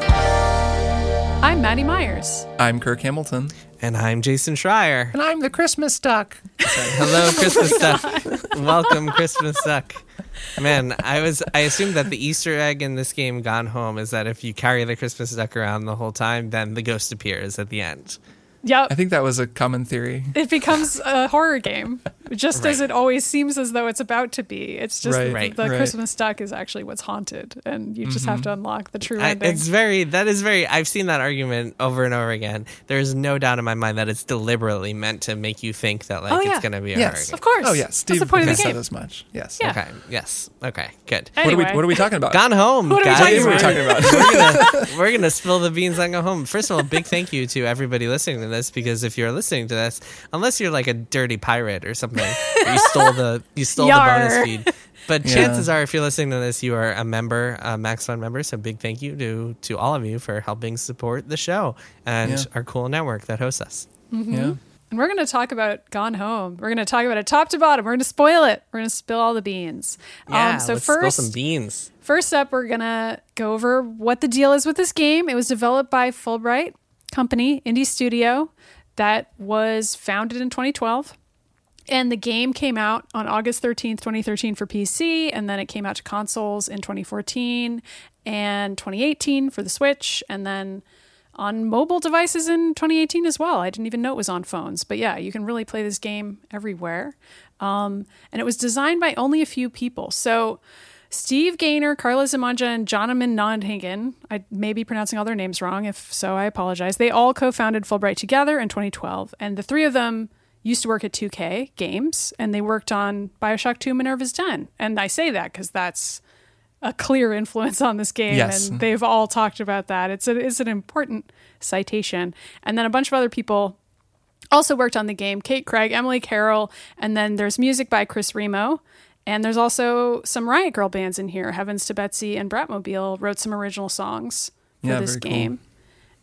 I'm Maddy Myers. I'm Kirk Hamilton. And I'm Jason Schreier. And I'm the Christmas duck. Hello, Christmas duck. Welcome, Christmas duck. Man, I was I assumed that the Easter egg in this game Gone Home is that if you carry the Christmas duck around the whole time, then the ghost appears at the end. Yep. I think that was a common theory. It becomes a horror game, just as it always seems as though it's about to be. It's just Right, Right. the right. Christmas duck is actually what's haunted, and you just have to mm-hmm. unlock the true I, ending. it's very that is very I've seen that argument over and over again. There's no doubt in my mind that it's deliberately meant to make you think that like Oh, yeah. it's gonna be a Yes. horror of course. Oh, yes. Steve That's the point of has the said as much. Yes. Yeah. Okay. Yes. Okay. Good. What, are we, what are we talking about? Gone home, What are we guys. talking What are we about? talking about? we're gonna we're gonna spill the beans on go home. First of all, big thank you to everybody listening to this because if you're listening to this, unless you're like a dirty pirate or something, you stole the you stole the bonus feed. But Yeah. chances are, if you're listening to this, you are a member, a Max Fun member. So big thank you to to all of you for helping support the show and Yeah. our cool network that hosts us. Yeah. And we're going to talk about Gone Home. We're going to talk about it top to bottom. We're going to spoil it. We're going to spill all the beans. Yeah, um, so let's spill first, some beans. First up, we're going to go over what the deal is with this game. It was developed by Fulbright Company, indie studio, that was founded in 2012. And the game came out on August 13th, 2013 for PC, and then it came out to consoles in 2014 and 2018 for the Switch, and then on mobile devices in 2018 as well. I didn't even know it was on phones, but yeah, you can really play this game everywhere. Um, and it was designed by only a few people. So Steve Gaynor, Karla Zimonja, and Johnnemann Nordhagen, I may be pronouncing all their names wrong. If so, I apologize. They all co founded Fulbright together in 2012. And the three of them used to work at 2K Games, and they worked on Bioshock 2 Minerva's Den. And I say that because that's a clear influence on this game, Yes. and they've all talked about that. It's a, it's an important citation. And then a bunch of other people also worked on the game Kate Craig, Emily Carroll, and then there's music by Chris Remo. And there's also some Riot Grrrl bands in here. Heavens to Betsy and Bratmobile wrote some original songs for Yeah, this very cool. game.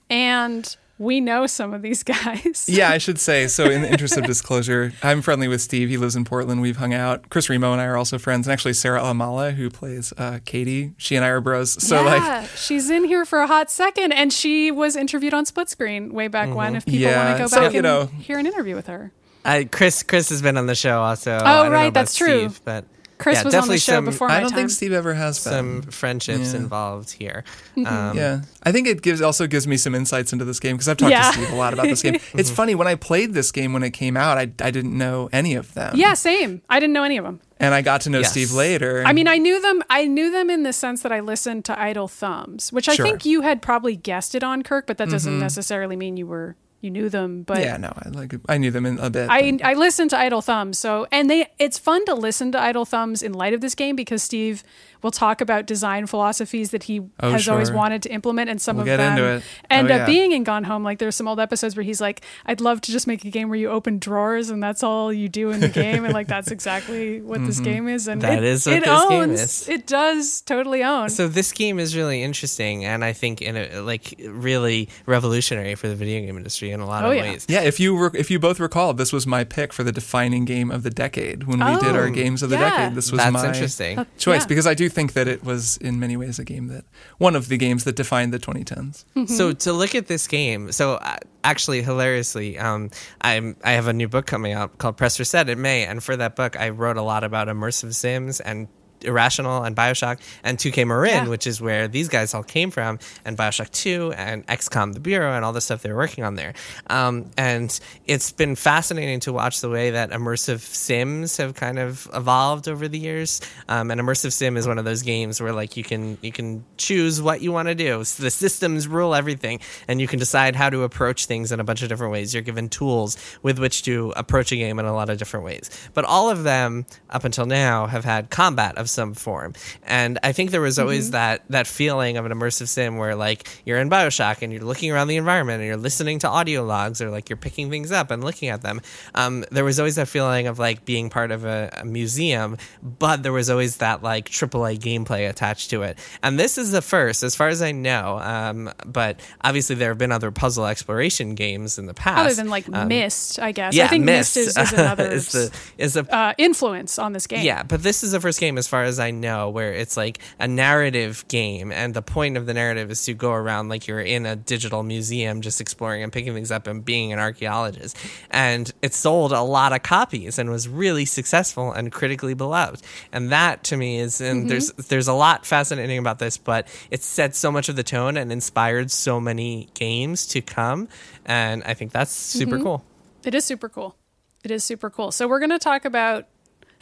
And we know some of these guys. Yeah, I should say. So, in the interest of disclosure, I'm friendly with Steve. He lives in Portland. We've hung out. Chris Remo and I are also friends. And actually, Sarah Elmaleh, who plays uh, Katie, she and I are bros. So, like, she's in here for a hot second, and she was interviewed on Split Screen way back when. If people Yeah, want to go so, back you and know. hear an interview with her, Uh, Chris Chris has been on the show also. Oh, I don't know right, about that's true. Steve, but Chris yeah, was on the show some, before my I don't time. think Steve ever has been. some friendships Yeah. involved here. Mm-hmm. Um, Yeah, I think it gives also gives me some insights into this game because I've talked Yeah. to Steve a lot about this game. It's funny when I played this game when it came out, I, I didn't know any of them. yeah, same. I didn't know any of them. and I got to know Yes. Steve later. I mean, I knew them. I knew them in the sense that I listened to Idle Thumbs, which I Sure. think you had probably guessed it on Kirk, but that doesn't necessarily mean you were you knew them. But yeah, no, I like I knew them in a bit. I but- I listened to Idle Thumbs, so and they it's fun to listen to Idle Thumbs in light of this game because Steve will talk about design philosophies that he Oh, has always wanted to implement, and some We'll of get them into it. end Oh, up yeah. being in Gone Home. Like there's some old episodes where he's like, "I'd love to just make a game where you open drawers and that's all you do in the game," and like that's exactly what this mm-hmm. game is. And That it, is what it this game owns. is. It does totally own. So this game is really interesting, and I think in a, like really revolutionary for the video game industry in a lot Oh, of yeah. ways. yeah, if you were, if you both recall, this was my pick for the defining game of the decade when we did Oh, our games of the yeah. decade. This was That's my interesting. Choice yeah. because I do think that it was in many ways a game that one of the games that defined the 2010s. Mm-hmm. So to look at this game, so uh, actually hilariously, um, I'm I have a new book coming out called Press Reset in May, and for that book, I wrote a lot about immersive sims and. Irrational and Bioshock and 2K Marin, Yeah. which is where these guys all came from, and Bioshock 2 and XCOM the Bureau and all the stuff they were working on there. Um, and it's been fascinating to watch the way that immersive sims have kind of evolved over the years. Um, and immersive sim is one of those games where like you can you can choose what you want to do. So the systems rule everything, and you can decide how to approach things in a bunch of different ways. You're given tools with which to approach a game in a lot of different ways. But all of them up until now have had combat of some form. And I think there was always that that feeling of an immersive sim where like you're in BioShock and you're looking around the environment and you're listening to audio logs or like you're picking things up and looking at them. Um, there was always that feeling of like being part of a, a museum, but there was always that like AAA gameplay attached to it. And this is the first, as far as I know. Um, but obviously there have been other puzzle exploration games in the past. Other than like Um, Myst, I guess. yeah, I think Mist, Myst is, is another is the is the uh, influence on this game. yeah, but this is the first game, as far far as I know, where it's like a narrative game, and the point of the narrative is to go around like you're in a digital museum, just exploring and picking things up and being an archaeologist. And it sold a lot of copies and was really successful and critically beloved. And that to me is, and mm-hmm. there's there's a lot fascinating about this, but it set so much of the tone and inspired so many games to come, and I think that's super mm-hmm. cool. It is super cool. It is super cool. So we're going to talk about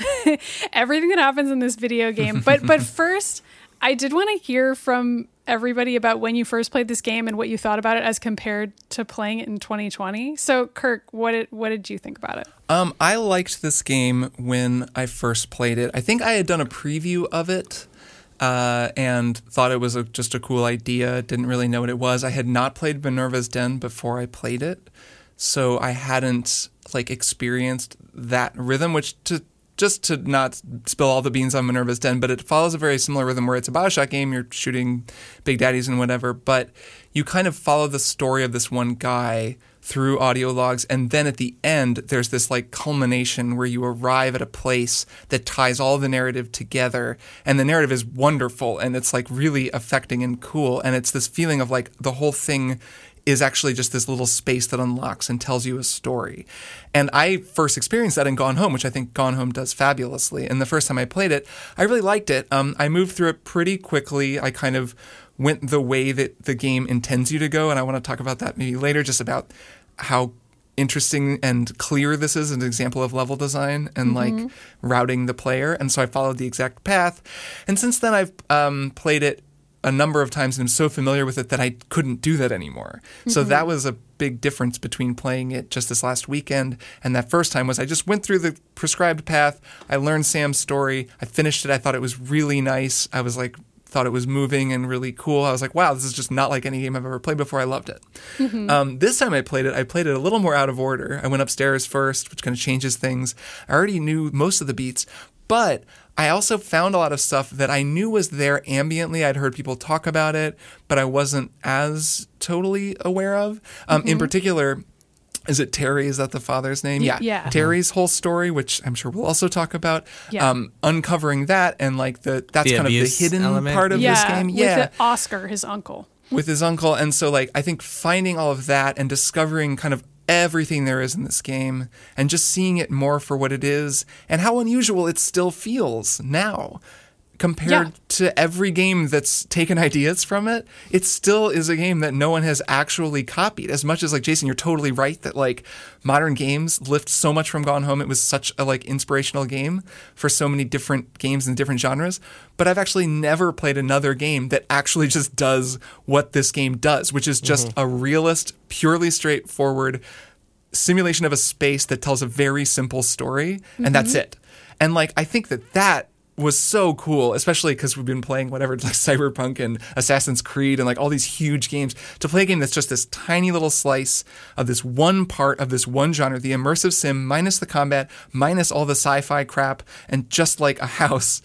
everything that happens in this video game. But but first, I did want to hear from everybody about when you first played this game and what you thought about it as compared to playing it in 2020. So Kirk, what did what did you think about it? Um, I liked this game when I first played it. I think I had done a preview of it uh, and thought it was a, just a cool idea. Didn't really know what it was. I had not played Minerva's Den before I played it, so I hadn't like experienced that rhythm. Which to just to not spill all the beans on Minerva's Den, but it follows a very similar rhythm where it's a Bioshock game. You're shooting big daddies and whatever, but you kind of follow the story of this one guy through audio logs and then at the end there's this like culmination where you arrive at a place that ties all the narrative together and the narrative is wonderful and it's like really affecting and cool and it's this feeling of like the whole thing is actually just this little space that unlocks and tells you a story. And I first experienced that in Gone Home, which I think Gone Home does fabulously. And the first time I played it, I really liked it. Um, I moved through it pretty quickly. I kind of went the way that the game intends you to go. And I want to talk about that maybe later, just about how interesting and clear this is an example of level design and like routing the player and so i followed the exact path and since then i've um, played it a number of times and I'm so familiar with it that I couldn't do that anymore. So that was a big difference between playing it just this last weekend and that first time was I just went through the prescribed path. I learned Sam's story. I finished it. I thought it was really nice. I was like thought it was moving and really cool. I was like, wow, this is just not like any game I've ever played before. I loved it. Um, this time I played it, I played it a little more out of order. I went upstairs first, which kind of changes things. I already knew most of the beats, but I also found a lot of stuff that I knew was there ambiently. I'd heard people talk about it, but I wasn't as totally aware of. Um, In particular, is it Terry? Is that the father's name? Yeah. yeah. Terry's whole story, which I'm sure we'll also talk about. Yeah. Um, uncovering that and like the that's The kind of the hidden element? part of yeah, this game. Yeah the Oscar, his uncle. with his uncle. And so, like, I think finding all of that and discovering kind of everything there is in this game and just seeing it more for what it is and how unusual it still feels now compared Yeah. to every game that's taken ideas from it it still is a game that no one has actually copied. As much as like jason you're totally right that like modern games lift so much from gone home. It was such a like inspirational game for so many different games and different genres. But i've actually never played another game that actually just does what this game does which is just mm-hmm. a realist purely straightforward simulation of a space that tells a very simple story and that's mm-hmm. it. And like i think that that was so cool especially because we've been playing whatever like cyberpunk and assassin's creed and like all these huge games to play a game that's just this tiny little slice of this one part of this one genre the immersive sim minus the combat minus all the sci-fi crap and just like a house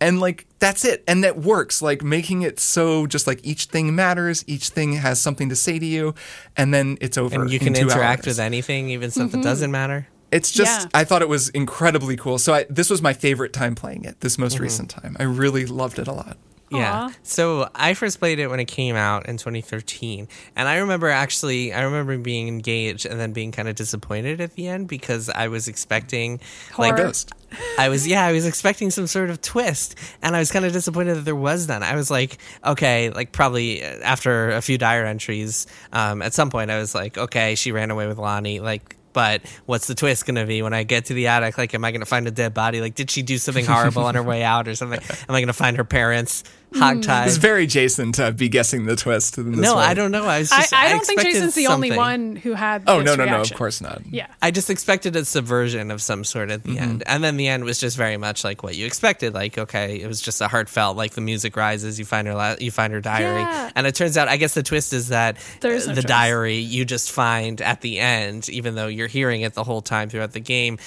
and like that's it and that works like making it so just like each thing matters each thing has something to say to you and then it's over And you in can two interact hours. with anything, even stuff that mm-hmm. doesn't matter. It's just Yeah. I thought it was incredibly cool. So I, this was my favorite time playing it. This most recent time, I really loved it a lot. Yeah. Aw. So I first played it when it came out in 2013. And I remember actually, I remember being engaged and then being kind of disappointed at the end because I was expecting, like, Ghost. I was, yeah, I was expecting some sort of twist. And I was kind of disappointed that there was none. I was like, okay, like, probably after a few dire entries, um, at some point I was like, okay, she ran away with Lonnie. Like, but what's the twist going to be when I get to the attic? Like, am I going to find a dead body? Like, did she do something horrible on her way out or something? Am I going to find her parents hogtied? It's very Jason to be guessing the twist. In this No, way. I don't know. I was I, just. I don't think Jason's the only one who had. Oh this no, no, no! Of course not. Yeah. I just expected a subversion of some sort at the Mm-hmm. end, and then the end was just very much like what you expected. Like, okay, it was just a heartfelt. Like the music rises, you find her, la- you find her diary, Yeah. and it turns out, I guess the twist is that There is uh, no the twist. diary you just find at the end, even though you're hearing it the whole time throughout the game.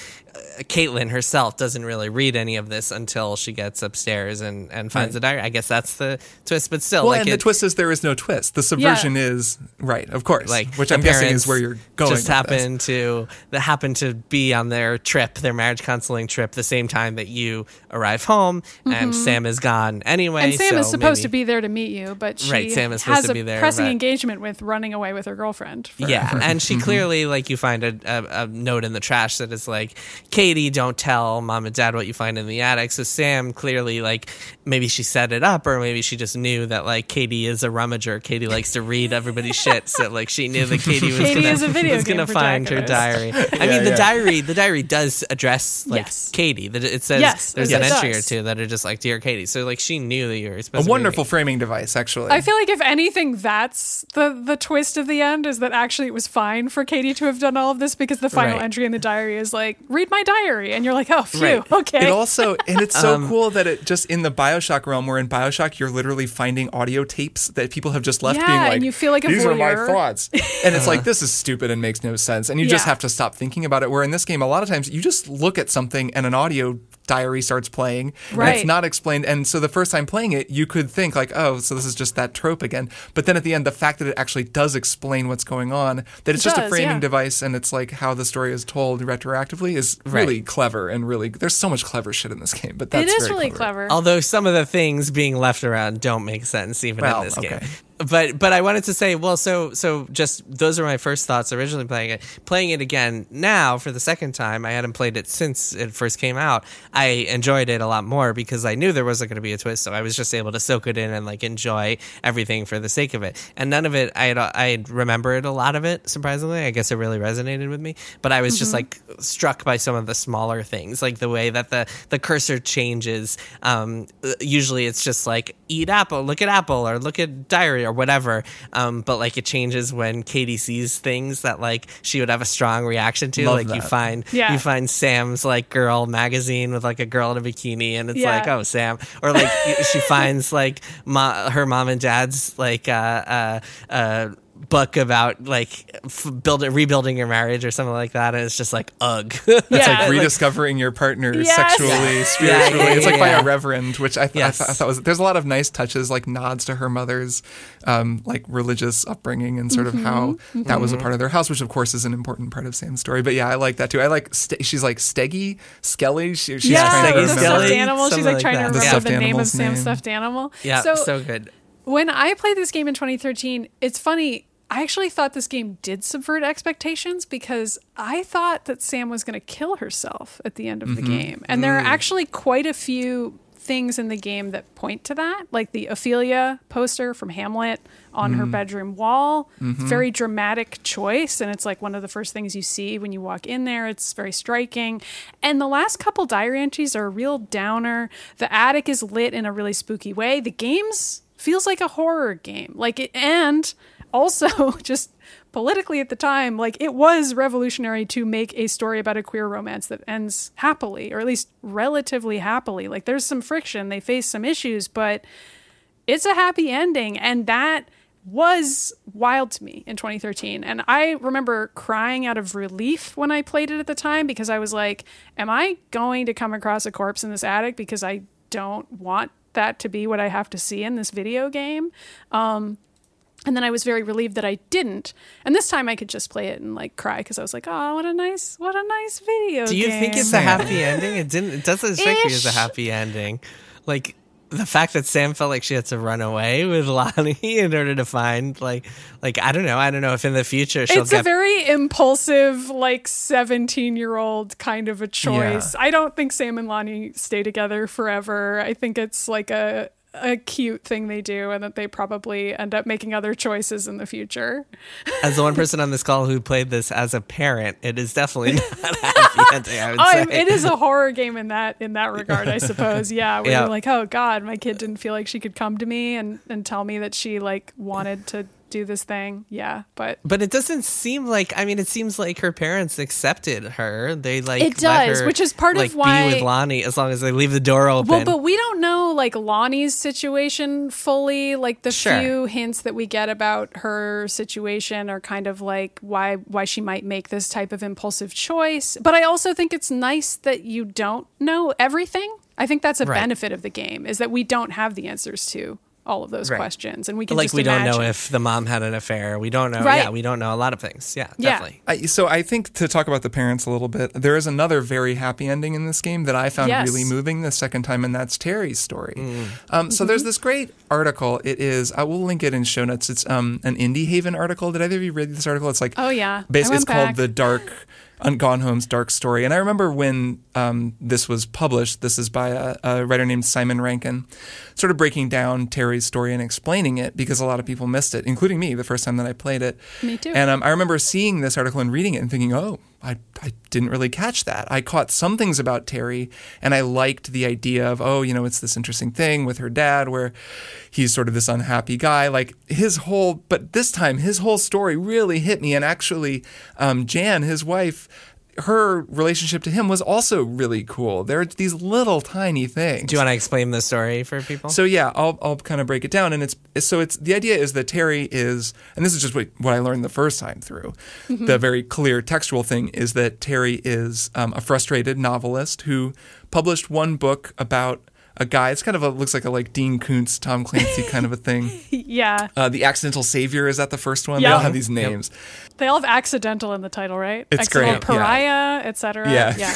Kaitlin herself doesn't really read any of this until she gets upstairs and, and finds Right. the diary. I guess that's the twist, but still, Well, like and it, the twist is there is no twist. The subversion is right, of course. like which I'm guessing is where you're going. Just happened to that happened to be on their trip, their marriage counseling trip, the same time that you arrive home, and Sam is gone anyway. Mm-hmm. And Sam so is supposed to be there to meet you, but she Right, Sam is supposed has to a be there, pressing but- engagement with running away with her girlfriend. forever. Yeah, and she Mm-hmm. clearly like you find a, a, a note in the trash that is like, Katie, don't tell mom and dad what you find in the attic. So Sam clearly like maybe she set it up, or maybe she just knew that like Katie is a rummager. Katie likes to read everybody's shit, so like she knew that Katie was Katie gonna, video was gonna find her diary. I Yeah, mean, the yeah. diary the diary does address like Yes. Katie. That it says Yes, there's it an entry does. or two that are just like dear Katie. So like she knew that you were a supposed to be wonderful framing device, actually. I feel like if anything, that's the the twist of the end is that actually it was fine for Katie to have done all of this because the final Right. entry in the diary is like, read my diary, and you're like, oh, phew, Right. okay. It also, and it's so Um, cool that it just in the Bioshock realm, where in Bioshock you're literally finding audio tapes that people have just left Yeah, being and you feel like a these are my thoughts, and it's like this is stupid and makes no sense, and you just have to stop thinking about it. Where in this game, a lot of times you just look at something and an audio diary starts playing, and Right. it's not explained, and so the first time playing it, you could think like, oh, so this is just that trope again, but then at the end, the fact that it actually does explain what's going on, that it's It just a framing yeah. device, and it's like how the story is told retroactively is really Right. clever and really there's so much clever shit in this game but that's it is very really clever. Although some of the things being left around don't make sense even Well, in this game. But but I wanted to say, well, so so just those are my first thoughts originally playing it. Playing it again now for the second time, I hadn't played it since it first came out. I enjoyed it a lot more because I knew there wasn't going to be a twist, so I was just able to soak it in and like enjoy everything for the sake of it. And none of it, I had, I remembered a lot of it. Surprisingly, I guess it really resonated with me. But I was just like struck by some of the smaller things, like the way that the the cursor changes. Um, usually, it's just like eat apple, look at apple, or look at diary, or whatever. Um, but like it changes when Katie sees things that like she would have a strong reaction to. Love like you find Yeah. you find Sam's like girl magazine with like a girl in a bikini, and it's Yeah. like oh Sam, or like she finds like mo- her mom and dad's like uh uh. uh book about like f- building rebuilding your marriage or something like that and it's just like ugh it's Yeah. like Like- rediscovering your partner Yes. sexually spiritually Yeah, yeah, it's like by a reverend which i, th- Yes. I, th- I thought was there's a lot of nice touches like nods to her mother's um, like religious upbringing and sort of how Mm-hmm. that was a part of their house which of course is an important part of sam's story but yeah i like that too i like Ste she's like steggy skelly she, she's yeah, trying Steggy the to stuffed remember Skelly, animal. She's like like trying that. to remember stuffed the name of Sam's name. stuffed animal. yeah so, so good when I played this game in 2013, it's funny. I actually thought this game did subvert expectations because I thought that Sam was going to kill herself at the end of the mm-hmm. game. And there are mm. actually quite a few things in the game that point to that, like the Ophelia poster from Hamlet on her mm. bedroom wall. Mm-hmm. Very dramatic choice. And it's like one of the first things you see when you walk in there. It's very striking. And the last couple diary entries are a real downer. The attic is lit in a really spooky way. The game's feels like a horror game. Like it, and also just politically at the time, like it was revolutionary to make a story about a queer romance that ends happily, or at least relatively happily. Like there's some friction, they face some issues, but it's a happy ending, and that was wild to me in 2013 and i remember crying out of relief when i played it at the time because i was like am i going to come across a corpse in this attic because i don't want that to be what i have to see in this video game um, and then I was very relieved that I didn't. And this time I could just play it and like cry because I was like, "Oh, what a nice, what a nice video." do you think it's a happy ending it didn't it doesn't strike me as a happy ending like the fact that Sam felt like she had to run away with Lonnie in order to find like like I don't know I don't know if in the future she'll it's a very impulsive, like 17 year old kind of a choice. I don't think Sam and Lonnie stay together forever. I think it's like a a cute thing they do and that they probably end up making other choices in the future. as the one person on this call who played this as a parent, it is definitely not a happy ending. I would Oh, say it is a horror game in that in that regard, I suppose. Yeah, where Yeah. you're like, oh god, my kid didn't feel like she could come to me and and tell me that she like wanted to do this thing. Yeah, but But it doesn't seem like. I mean, it seems like her parents accepted her. They like It does, her, which is part of why- be with Lonnie as long as they leave the door open. Well, but we don't know like Lonnie's situation fully. Like the Sure. few hints that we get about her situation are kind of like why why she might make this type of impulsive choice. But I also think it's nice that you don't know everything. I think that's a Right. benefit of the game is that we don't have the answers to all of those Right. questions, and we can like just we don't know if the mom had an affair. We don't know. Right. Yeah, we don't know a lot of things. Yeah, Yeah. definitely. I, so I think to talk about the parents a little bit, there is another very happy ending in this game that I found Yes. really moving the second time, and that's Terry's story. Mm. Um, so there's this great article. It is I will link it in show notes. It's um, an Indie Haven article. Did either of you read this article? It's like Oh, yeah. I basically went it's called the Dark. Ungone Home's Dark Story. And I remember when um, this was published, this is by a, a writer named Simon Rankin, sort of breaking down Terry's story and explaining it because a lot of people missed it, including me the first time that I played it. Me too. And um, I remember seeing this article and reading it and thinking, oh, I, I didn't really catch that. I caught some things about Terry and I liked the idea of, oh, you know, it's this interesting thing with her dad where he's sort of this unhappy guy. Like his whole, but this time his whole story really hit me. And actually, um, Jan, his wife, her relationship to him was also really cool. There are these little tiny things. Do you want to explain the story for people? So yeah, I'll I'll kind of break it down, and it's so it's the idea is that Terry is, and this is just what, what I learned the first time through. The very clear textual thing is that Terry is um, a frustrated novelist who published one book about a guy. It's kind of a looks like a like Dean Koontz, Tom Clancy kind of a thing. yeah, Uh, the Accidental Savior is that the first one? They all have these names. they all have accidental in the title, right? It's accidental great, yeah. pariah, etc. Yeah. yeah.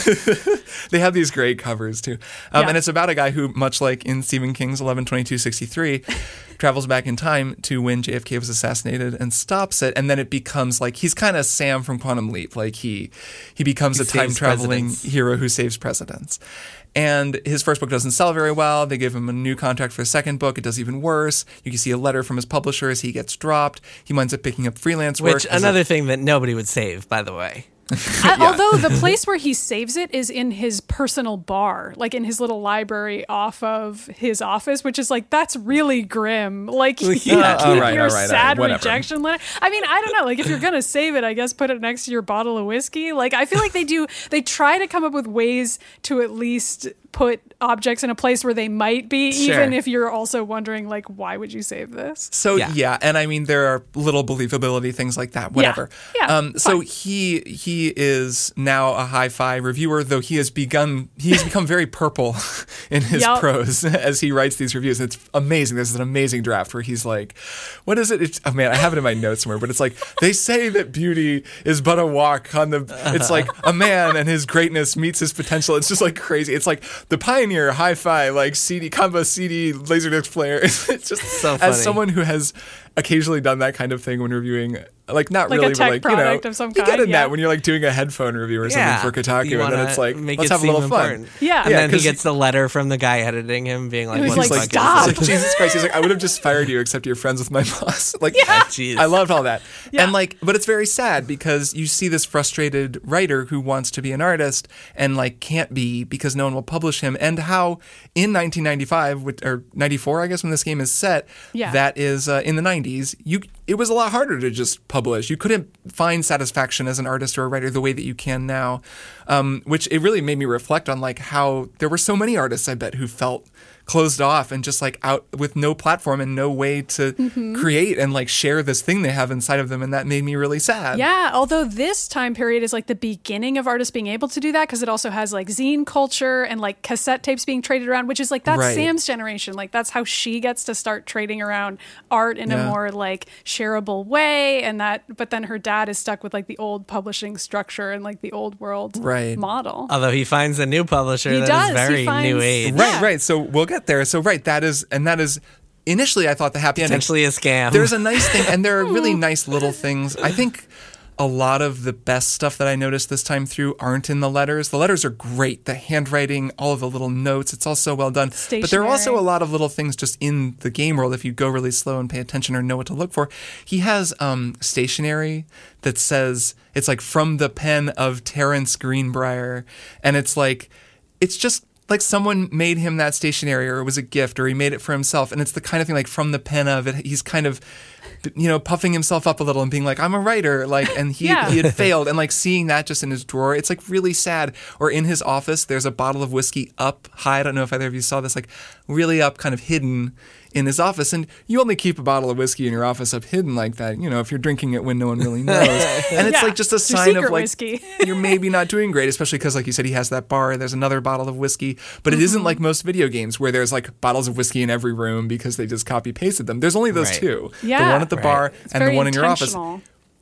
they have these great covers too. Um, Yeah. And it's about a guy who, much like in Stephen King's 11/22/63, travels back in time to when JFK was assassinated and stops it. And then it becomes like he's kind of Sam from Quantum Leap. Like he, he becomes He a time traveling hero who saves presidents. And his first book doesn't sell very well. They give him a new contract for a second book. It does even worse. You can see a letter from his publishers. He gets dropped. He winds up picking up freelance work. Which as a- another thing that nobody would save, by the way. I- Although the place where he saves it is in his personal bar, like in his little library off of his office, which is like that's really grim. Like you Yeah. keep right, your right, right, sad whatever. rejection letter. I mean, I don't know. Like if you're gonna save it, I guess put it next to your bottle of whiskey. Like I feel like they do. They try to come up with ways to at least put objects in a place where they might be, Sure. even if you're also wondering like why would you save this? So Yeah. yeah. and I mean there are little believability things like that. Whatever. Yeah, Um, so fine. he he is now a hi-fi reviewer, though he has begun he's become very purple in his Yup. prose as he writes these reviews. It's amazing. This is an amazing draft where he's like, "What is it?" It's, oh man, I have it in my notes somewhere, but it's like they say that beauty is but a walk on the. It's like a man and his greatness meets his potential. It's just like crazy. It's like the pioneer hi-fi like CD combo CD laserdisc player. It's just So funny. as someone who has occasionally done that kind of thing when reviewing like not Like a really tech but like you know product of some you get in yeah. that when you're like doing a headphone review or something Yeah. for Kotaku and then it's like make let's it have a little seem fun important. Yeah. Yeah, And then he gets the letter from the guy editing him being like, He was like, the fuck is "Stop." He's like, Jesus Christ. He's like, I would have just fired you, except you're friends with my boss. Like, Jeez. I loved all that. Yeah. And like, but it's very sad because you see this frustrated writer who wants to be an artist and like can't be because no one will publish him. And how in 1995 with- or 94, I guess, when this game is set, Yeah. that is uh, in the 90s. You it was a lot harder to just publish. You couldn't find satisfaction as an artist or a writer the way that you can now, um, which it really made me reflect on like how there were so many artists I bet who felt closed off and just like out with no platform and no way to Mm-hmm. create and like share this thing they have inside of them and that made me really sad Yeah, although this time period is like the beginning of artists being able to do that because it also has like zine culture and like cassette tapes being traded around, which is like that's Right. Sam's generation. Like that's how she gets to start trading around art in a more like shareable way. And that, but then her dad is stuck with like the old publishing structure and like the old world Right. model. Although he finds a new publisher He that does. is He very finds- new age, Right. right right so we'll get there. So right that is and that is initially i thought the happy ending potentially a scam. there's a nice thing and there are really nice little things. I think a lot of the best stuff that i noticed this time through aren't in the letters. The letters are great. The handwriting all of the little notes it's all so well done. But there are also a lot of little things just in the game world if you go really slow and pay attention or know what to look for. He has um, stationery that says it's like from the pen of terrence greenbriar and it's like it's just like someone made him that stationery or it was a gift or he made it for himself and it's the kind of thing like from the pen of it he's kind of you know puffing himself up a little and being like i'm a writer like and he, Yeah. he had failed and like seeing that just in his drawer it's like really sad or in his office there's a bottle of whiskey up high i don't know if either of you saw this like really up kind of hidden in his office and you only keep a bottle of whiskey in your office up hidden like that you know if you're drinking it when no one really knows and it's Yeah, like just a sign of like whiskey. you're maybe not doing great, especially because, like you said, he has that bar. There's another bottle of whiskey, but it isn't Mm-hmm. like most video games where there's like bottles of whiskey in every room because they just copy pasted them. There's only those Right. two: the one at the Right. bar It's and the one in your office.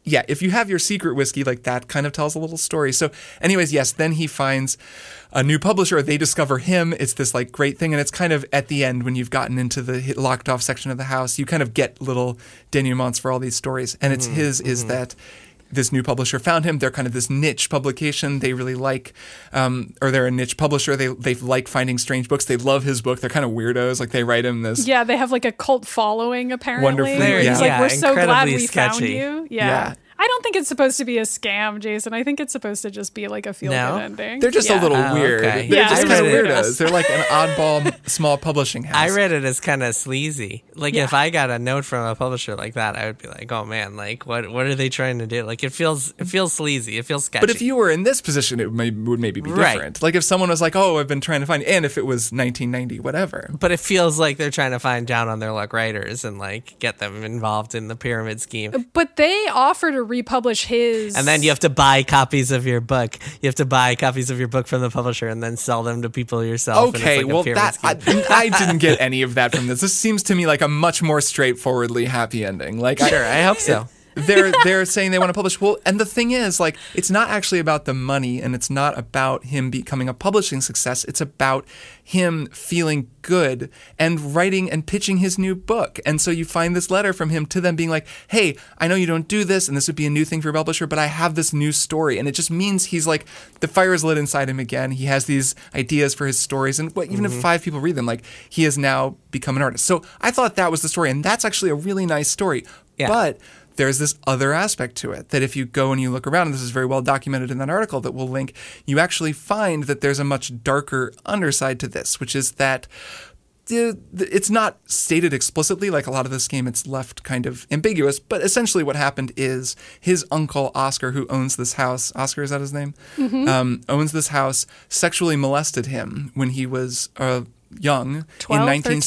Yeah, if you have your secret whiskey, like that kind of tells a little story. So, anyways, yes, then he finds a new publisher. They discover him. It's this like great thing, and it's kind of at the end when you've gotten into the locked off section of the house, you kind of get little denouements for all these stories, and it's mm-hmm, his is mm-hmm. that this new publisher found him. They're kind of this niche publication. They really like, um, or they're a niche publisher. They they like finding strange books. They love his book. They're kind of weirdos. Like they write him this. Yeah, they have like a cult following apparently. Wonderfully, He's yeah. like, Yeah, we're so glad incredibly we found sketchy. you. Yeah. Yeah. I don't think it's supposed to be a scam, Jason. I think it's supposed to just be like a feel good No? ending. They're just Yeah. a little Oh, weird. okay. They're Yeah, just kind of read it. weirdos. They're like an oddball small publishing house. I read it as kind of sleazy. Like Yeah. if I got a note from a publisher like that, I would be like, "Oh man, like what what are they trying to do?" Like it feels it feels sleazy. It feels sketchy. But if you were in this position, it may, would maybe be Right. different. Like if someone was like, "Oh, I've been trying to find," and if it was 1990, whatever. but it feels like they're trying to find down on their luck writers and like get them involved in the pyramid scheme. But they offer to republish his And then you have to buy copies of your book. You have to buy copies of your book from the publisher and then sell them to people yourself. and it's Okay, like a well, pyramid that scheme. I, I didn't get any of that from this. This seems to me like a much more straightforwardly happy ending. Like, I- sure, I hope so. They're they're saying they want to publish. Well, and the thing is, like, it's not actually about the money, and it's not about him becoming a publishing success. It's about him feeling good and writing and pitching his new book. And so you find this letter from him to them being like, "Hey, I know you don't do this, and this would be a new thing for your publisher, but I have this new story." And it just means he's like the fire is lit inside him again. He has these ideas for his stories, and what, even if mm-hmm. five people read them, like he has now become an artist. So I thought that was the story, and that's actually a really nice story. Yeah. But there's this other aspect to it that if you go and you look around, and this is very well documented in that article that we'll link, you actually find that there's a much darker underside to this, which is that it's not stated explicitly like a lot of this game it's left kind of ambiguous but essentially what happened is his uncle oscar who owns this house oscar is that his name? Um, owns this house sexually molested him when he was uh, young 12, in 13?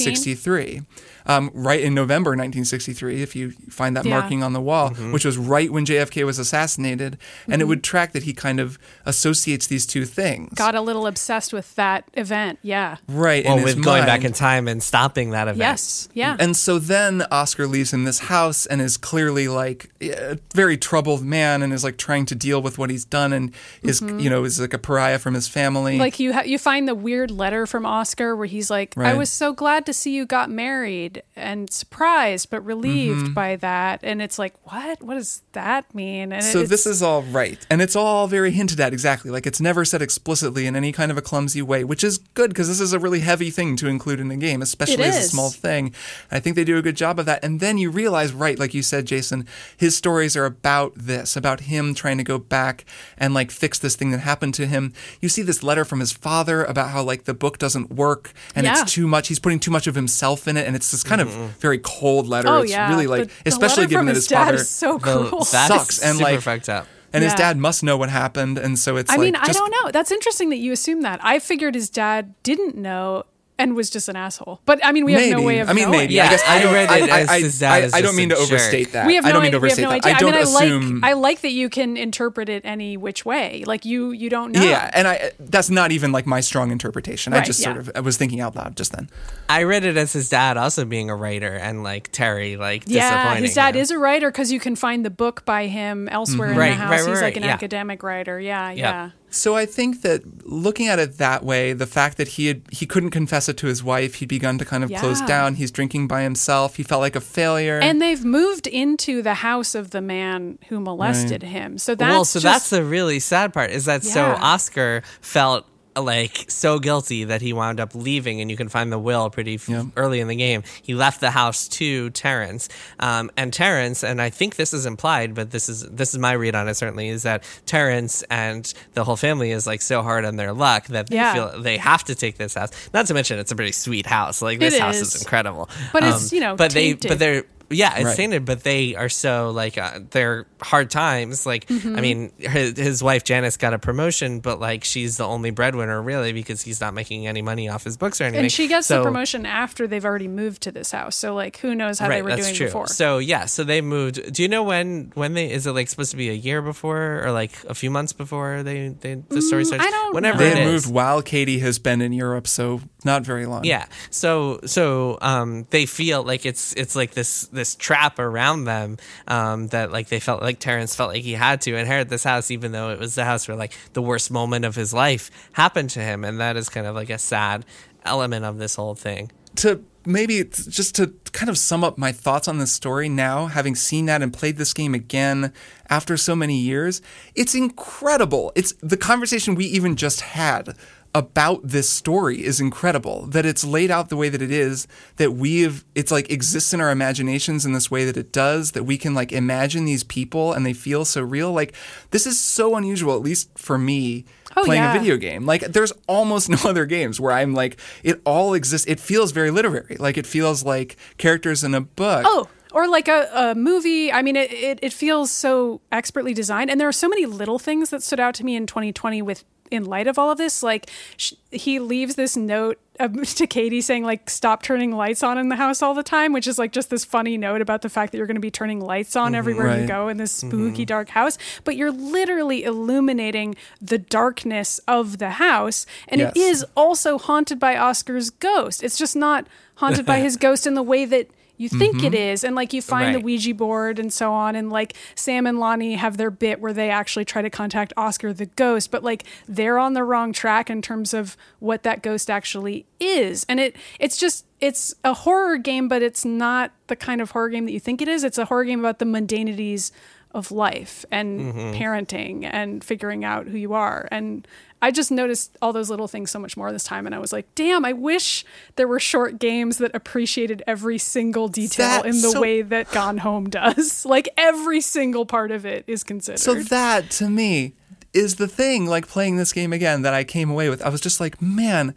1963 um, right in november 1963 if you find that Yeah. marking on the wall which was right when jfk was assassinated and it would track that he kind of associates these two things got a little obsessed with that event. Yeah. right Well, with going back in time and stopping that event. Yes. Yeah. And so then Oscar leaves in this house and is clearly like a very troubled man and is like trying to deal with what he's done and is you know is like a pariah from his family. Mm-hmm. like you ha- you find the weird letter from Oscar where he's like, "I was so glad to see you got married and surprised but relieved by that." And it's like, "What? What does that mean?" And Mm-hmm. so it's, this is all right, and it's all very hinted at exactly. Like it's never said explicitly in any kind of a clumsy way, which is good because this is a really heavy thing to include in a game, especially as a small thing. I think they do a good job of that. And then you realize, right, like you said, Jason, his stories are about this, about him trying to go back and like fix this thing that happened to him. You see this letter from his father about how like the book doesn't work and Yeah. it's too much. He's putting too much of himself in it, and it's this kind of mm-hmm. very cold letter. oh it's yeah, really like, The- the especially letter given from that his, his dad father is so The- cruel. that Sucks, and, super like- fucked up. and his dad must know what happened, and so it's I like mean, I don't know. That's interesting that you assume that. I figured his dad didn't know and was just an asshole. But I mean, we have maybe. no way of I mean, knowing. maybe. Yeah, I guess I, I read it I, as I, his dad I, I don't mean a to overstate jerk. that. We have I no don't mean to idea. Overstate no that. idea. I don't mean, assume. I like I like that you can interpret it any which way. Like you you don't know. yeah, and I that's not even like my strong interpretation. I just yeah. sort of I was thinking out loud just then. I read it as his dad also being a writer and like Terry like Yeah, disappointing his dad him. is a writer because you can find the book by him elsewhere in Right, the house. right, He's right, like an yeah. academic writer. Yeah, yeah. So I think that looking at it that way, the fact that he had he couldn't confess it to his wife, he'd begun to kind of close down. He's drinking by himself. He felt like a failure. And they've moved into the house of the man who molested him. So that's well, so just, that's the really sad part is that so Oscar felt like so guilty that he wound up leaving, and you can find the will pretty f- Yeah. early in the game. He left the house to Terrence, um, and Terrence, and I think this is implied, but this is this is my read on it. Certainly, is that Terrence and the whole family is like so hard on their luck that they Yeah. feel they have to take this house. Not to mention, it's a pretty sweet house. Like this It house is. is incredible, But it's, you know, but they, but they're. Yeah, it's Right. tainted, but they are so like uh, they're hard times. Like, Mm-hmm. I mean, his, his wife Janice got a promotion, but like she's the only breadwinner really because he's not making any money off his books or anything. And she gets So- the promotion after they've already moved to this house. So like who knows how they were that's doing true. before. So yeah, so they moved. Do you know when when they is it like supposed to be a year before or like a few months before they they the story starts? Mm, I don't Whenever know. They it moved while Katie has been in Europe, so not very long. Yeah. So so um they feel like it's it's like this this trap around them um that like they felt like Terrence felt like he had to inherit this house even though it was the house where like the worst moment of his life happened to him and that is kind of like a sad element of this whole thing. to maybe just to kind of sum up my thoughts on this story now, having seen that and played this game again after so many years, it's incredible. It's the conversation we even just had about this story is incredible that it's laid out the way that it is that we've it's like exists in our imaginations in this way that it does that we can like imagine these people and they feel so real like this is so unusual at least for me Oh, playing yeah. a video game like there's almost no other games where i'm like it all exists it feels very literary like it feels like characters in a book Oh, or like a, a movie. I mean, it, it, it feels so expertly designed. And there are so many little things that stood out to me in 2020 with in light of all of this. Like sh- he leaves this note to Katie saying like, stop turning lights on in the house all the time, which is like just this funny note about the fact that you're going to be turning lights on mm-hmm. everywhere you go in this mm-hmm. spooky dark house. But you're literally illuminating the darkness of the house. And it Yes. is also haunted by Oscar's ghost. It's just not haunted by his ghost in the way that you think it mm-hmm. is. And like you find the Ouija board and so on. And like Sam and Lonnie have their bit where they actually try to contact Oscar the ghost, but like they're on the wrong track in terms of what that ghost actually is. And it it's just it's a horror game, but it's not the kind of horror game that you think it is. It's a horror game about the mundanities of life and mm-hmm. parenting and figuring out who you are. And I just noticed all those little things so much more this time. And I was like, damn, I wish there were short games that appreciated every single detail That- in the so- way that Gone Home does. Like every single part of it is considered. so that to me is the thing like playing this game again that i came away with i was just like man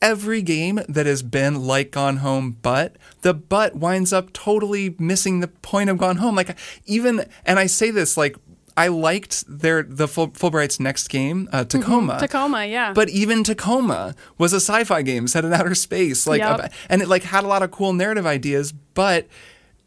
every game that has been like Gone Home, but the but winds up totally missing the point of Gone Home. Like even, and I say this like I liked their the Ful- Fulbright's next game, uh, Tacoma. Mm-hmm. Tacoma, yeah. But even Tacoma was a sci-fi game set in outer space, like, Yep. and it like had a lot of cool narrative ideas, but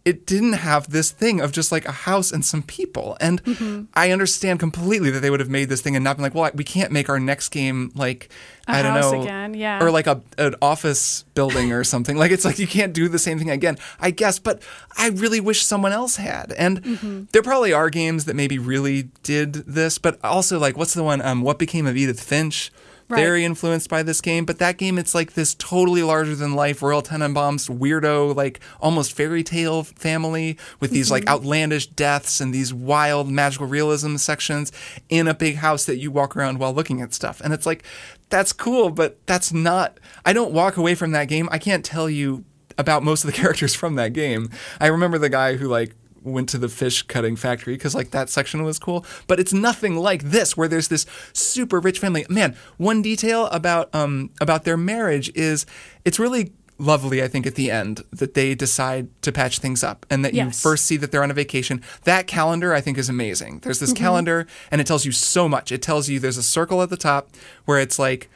it didn't have this thing of just like a house and some people. And Mm-hmm. I understand completely that they would have made this thing and not been like, well, we can't make our next game like I don't house know, again, yeah. or like a an office building or something. like it's like you can't do the same thing again, I guess. But I really wish someone else had. And Mm-hmm. there probably are games that maybe really did this, but also like what's the one? Um, what became of Edith Finch? Right. Very influenced by this game, but that game it's like this totally larger than life Royal Tenenbaums weirdo, like almost fairy tale family with these like mm-hmm. outlandish deaths and these wild magical realism sections in a big house that you walk around while looking at stuff. And it's like that's cool, but that's not I don't walk away from that game. I can't tell you about most of the characters from that game. I remember the guy who like went to the fish cutting factory because like that section was cool. But it's nothing like this where there's this super rich family. Man one detail about um about their marriage is it's really lovely i think at the end that they decide to patch things up and that you first see that they're on a vacation. That calendar i think is amazing. There's this calendar and it tells you so much. It tells you there's a circle at the top where it's like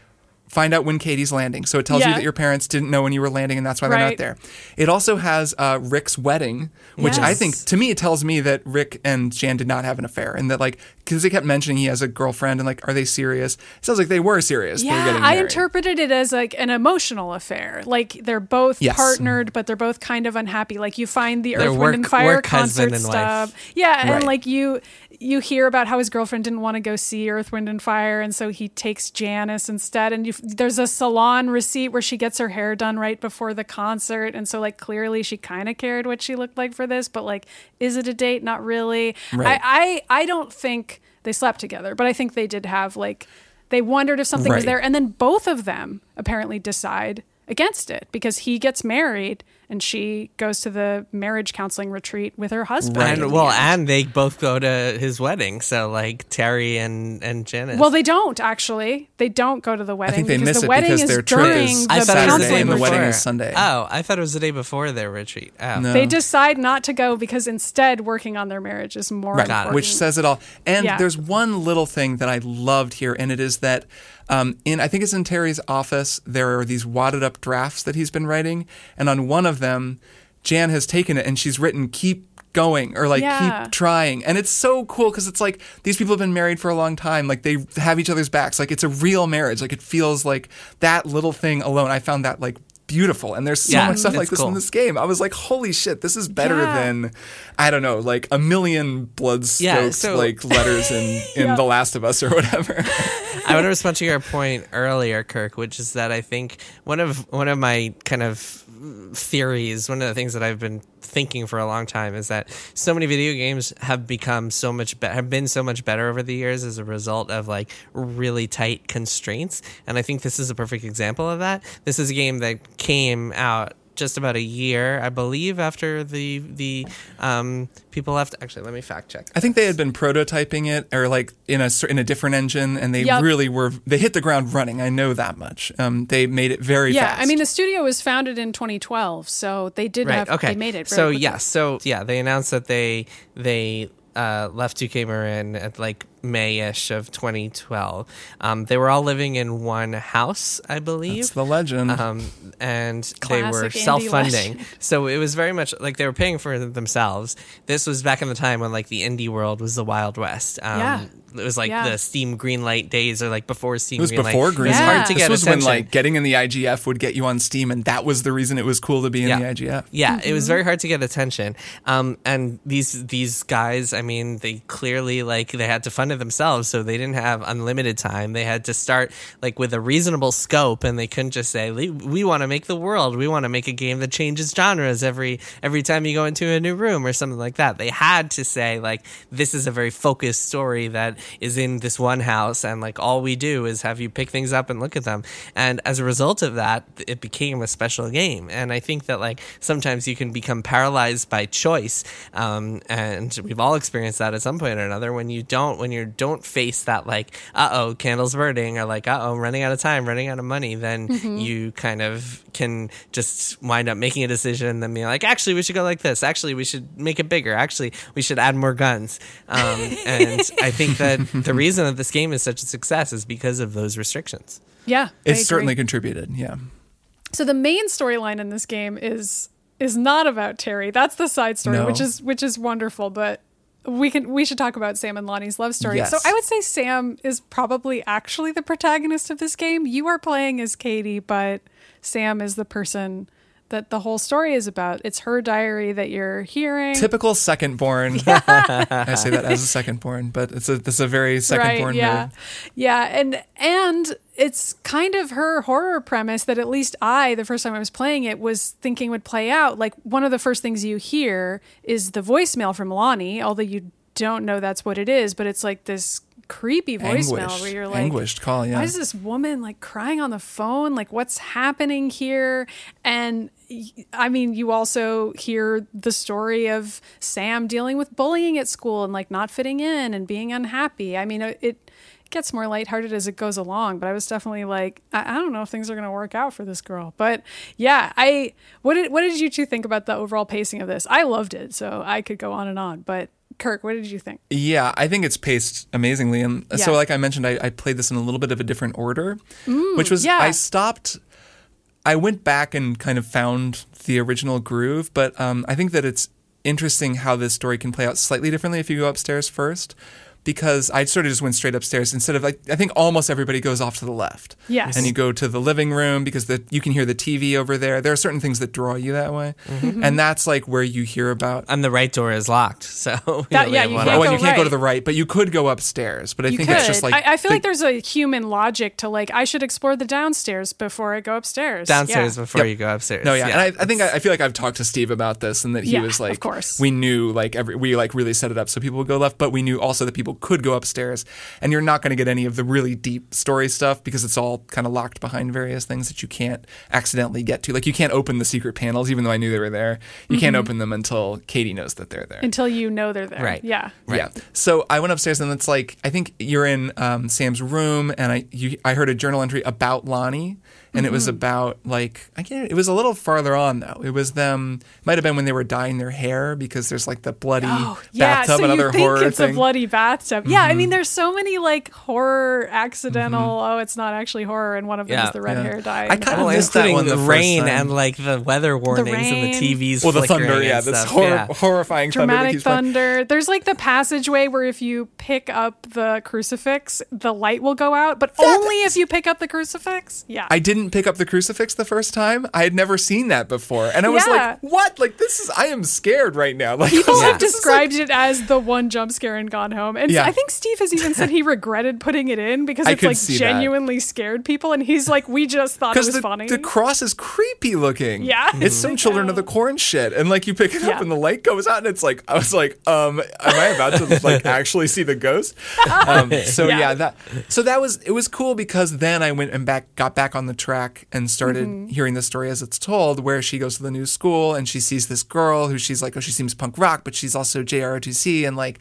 find out when Katie's landing. So it tells you that your parents didn't know when you were landing and that's why they're not there. It also has uh, Rick's wedding, which I think to me it tells me that Rick and Jan did not have an affair and that like because they kept mentioning he has a girlfriend and like are they serious? It sounds like they were serious. they were Yeah, getting I interpreted it as like an emotional affair. Like they're both Yes. partnered, but they're both kind of unhappy. Like you find the Earth, work- Wind, and Fire concert husband and wife. stuff. Yeah, and Right. like you you hear about how his girlfriend didn't want to go see Earth, Wind, and Fire, and so he takes Janice instead. And you, there's a salon receipt where she gets her hair done right before the concert, and so like clearly she kind of cared what she looked like for this, but like, is it a date? Not really. Right. I, I I don't think they slept together, but I think they did have like they they wondered if something was there, and then both of them apparently decide against it because he gets married and she goes to the marriage counseling retreat with her husband. Right. in the And well, and they both go to his wedding. So like Terry and and Janice. well, they don't actually. They don't go to the wedding. I think they because miss the it wedding because is their trip during is the I thought it was the Saturday day and the wedding is Sunday. Oh, I thought it was the day before their retreat. Oh. No. They decide not to go because instead working on their marriage is more Right, important. which says it all. And Yeah. there's one little thing that I loved here, and it is that um, in I think it's in Terry's office. There are these wadded up drafts that he's been writing, and on one of them, Jan has taken it and she's written "keep." Going or like Yeah. keep trying, and it's so cool because it's like these people have been married for a long time. Like they have each other's backs. Like it's a real marriage. Like it feels like that little thing alone. I found that like beautiful, and there's so Yeah, much stuff like this cool. in this game. I was like, holy shit, this is better Yeah. than I don't know, like a million blood Yeah, so- like letters in in. The Last of Us or whatever. I want to respond to your point earlier, Kirk, which is that I think one of one of my kind of theories, one of the things that I've been thinking for a long time is that so many video games have become so much be- have been so much better over the years as a result of like really tight constraints, and I think this is a perfect example of that. This is a game that came out just about a year, I believe, after the the um, people left. Actually, let me fact check. I think they had been prototyping it or like in a in a different engine, and they Yep. really were. They hit the ground running. I know that much. Um, they made it very yeah, fast. I mean the studio was founded in 2012, so they did right have okay they made it. Very so quickly. yeah so yeah they announced that they they uh, left 2k marin at like may-ish of 2012 um, they were all living in one house i believe that's the legend. um, and they were self-funding so it was very much like they were paying for themselves this was back in the time when like the indie world was the wild west um, Yeah. it was like Yeah. the steam greenlight days or like before steam it was greenlight before it Green. was Yeah. hard to this get was attention when like getting in the IGF would get you on Steam, and that was the reason it was cool to be in Yeah. the IGF. Yeah, it Mm-hmm. was very hard to get attention. Um, and these these guys, I mean, they clearly like they had to fund it themselves, so they didn't have unlimited time. They had to start like with a reasonable scope, and they couldn't just say "We- want to make the world, we want to make a game that changes genres every every time you go into a new room or something like that. They had to say like this is a very focused story that is in this one house, and like all we do is have you pick things up and look at them. And as a result of that, it became a special game. And I think that like sometimes you can become paralyzed by choice, um, and we've all experienced that at some point or another. When you don't, when you don't face that like, uh oh, candles burning, or like, uh oh, running out of time, running out of money, then you kind of can just wind up making a decision and then being like, actually, we should go like this. Actually, we should make it bigger. Actually, we should add more guns. Um, and I think that the reason that this game is such a success is because of those restrictions. yeah, I It certainly contributed. Yeah. So the main storyline in this game is is not about Terry. That's the side story, No. which is which is wonderful, but we can we should talk about Sam and Lonnie's love story. Yes. So I would say Sam is probably actually the protagonist of this game. You are playing as Katie, but Sam is the person that the whole story is about. It's her diary that you're hearing. Typical second born. I say that as a second born, but it's a it's a very second born yeah. move. Yeah, and and it's kind of her horror premise that at least I, the first time I was playing it, was thinking would play out. Like one of the first things you hear is the voicemail from Lonnie, although you don't know that's what it is, but it's like this creepy voicemail Anguished. where you're like Anguished call, yeah. why is this woman like crying on the phone like what's happening here and I mean you also hear the story of sam dealing with bullying at school and like not fitting in and being unhappy i mean it, it gets more lighthearted as it goes along but i was definitely like i, I don't know if things are going to work out for this girl but yeah i what did what did you two think about the overall pacing of this i loved it so i could go on and on but kirk what did you think Yeah, I think it's paced amazingly. And so, like I mentioned, I, I played this in a little bit of a different order, which was yeah. I stopped. I went back and kind of found the original groove, but um, I think that it's interesting how this story can play out slightly differently if you go upstairs first. Because I sort of just went straight upstairs instead of like I think almost everybody goes off to the left. Yes. And you go to the living room because the you can hear the TV over there. There are certain things that draw you that way, Mm-hmm. and that's like where you hear about And the right door is locked, so That- yeah, have you can't oh, go you can't go to the right, but you could go upstairs. But I You think could. it's just like I, I feel the- like there's a human logic to like I should explore the downstairs before I go upstairs. downstairs Yeah. before Yep. you go upstairs. no, yeah, and I, I think I, I feel like I've talked to Steve about this, and that he Yeah, was of course. we knew like every we like really set it up so people would go left, but we knew also that people could go upstairs, and you're not going to get any of the really deep story stuff because it's all kind of locked behind various things that you can't accidentally get to. Like you can't open the secret panels, even though I knew they were there. You can't open them until Katie knows that they're there. Until you know they're there. Right. Yeah. Yeah. So I went upstairs and it's like I think you're in um, Sam's room and I you, I heard a journal entry about Lonnie and it was Mm-hmm. about like I can't. It was a little farther on though. It was them. Might have been when they were dyeing their hair because there's like the bloody Oh, yeah. bathtub So and you other think horror it's thing. a bloody bathtub. Yeah. I Mm-hmm. mean, there's so many like horror accidental. Oh, it's not actually horror, and one of them Yeah. is the red Yeah. hair dye. I kinda missed that one the the rain time. and like the weather warnings and the TVs. well, the thunder, yeah, and this hor- yeah. horrifying thunder dramatic keeps playing. thunder. There's like the passageway where if you pick up the crucifix, the light will go out, but only if you pick up the crucifix. Yeah. I didn't pick up the crucifix the first time. I had never seen that before, and I was Yeah. like, "What? Like this is? I am scared right now." Like People have like, this is described it as the one jump scare in Gone Home, and Yeah. I think Steve has even said he regretted putting it in because it's like see that. genuinely scared people, and he's like, "We just thought it was the, funny." the cross is creepy looking. Yeah. it's some Children of the Corn shit, and like you pick it Yeah. up and the light goes out, and it's like I was like, um, am I about to like actually see the ghost? Um, so yeah. Yeah. that so that was it was cool because then I went and back got back on the track and started Mm-hmm. hearing the story as it's told, where she goes to the new school and she sees this girl who she's like, oh, she seems punk rock, but she's also JROTC, and like,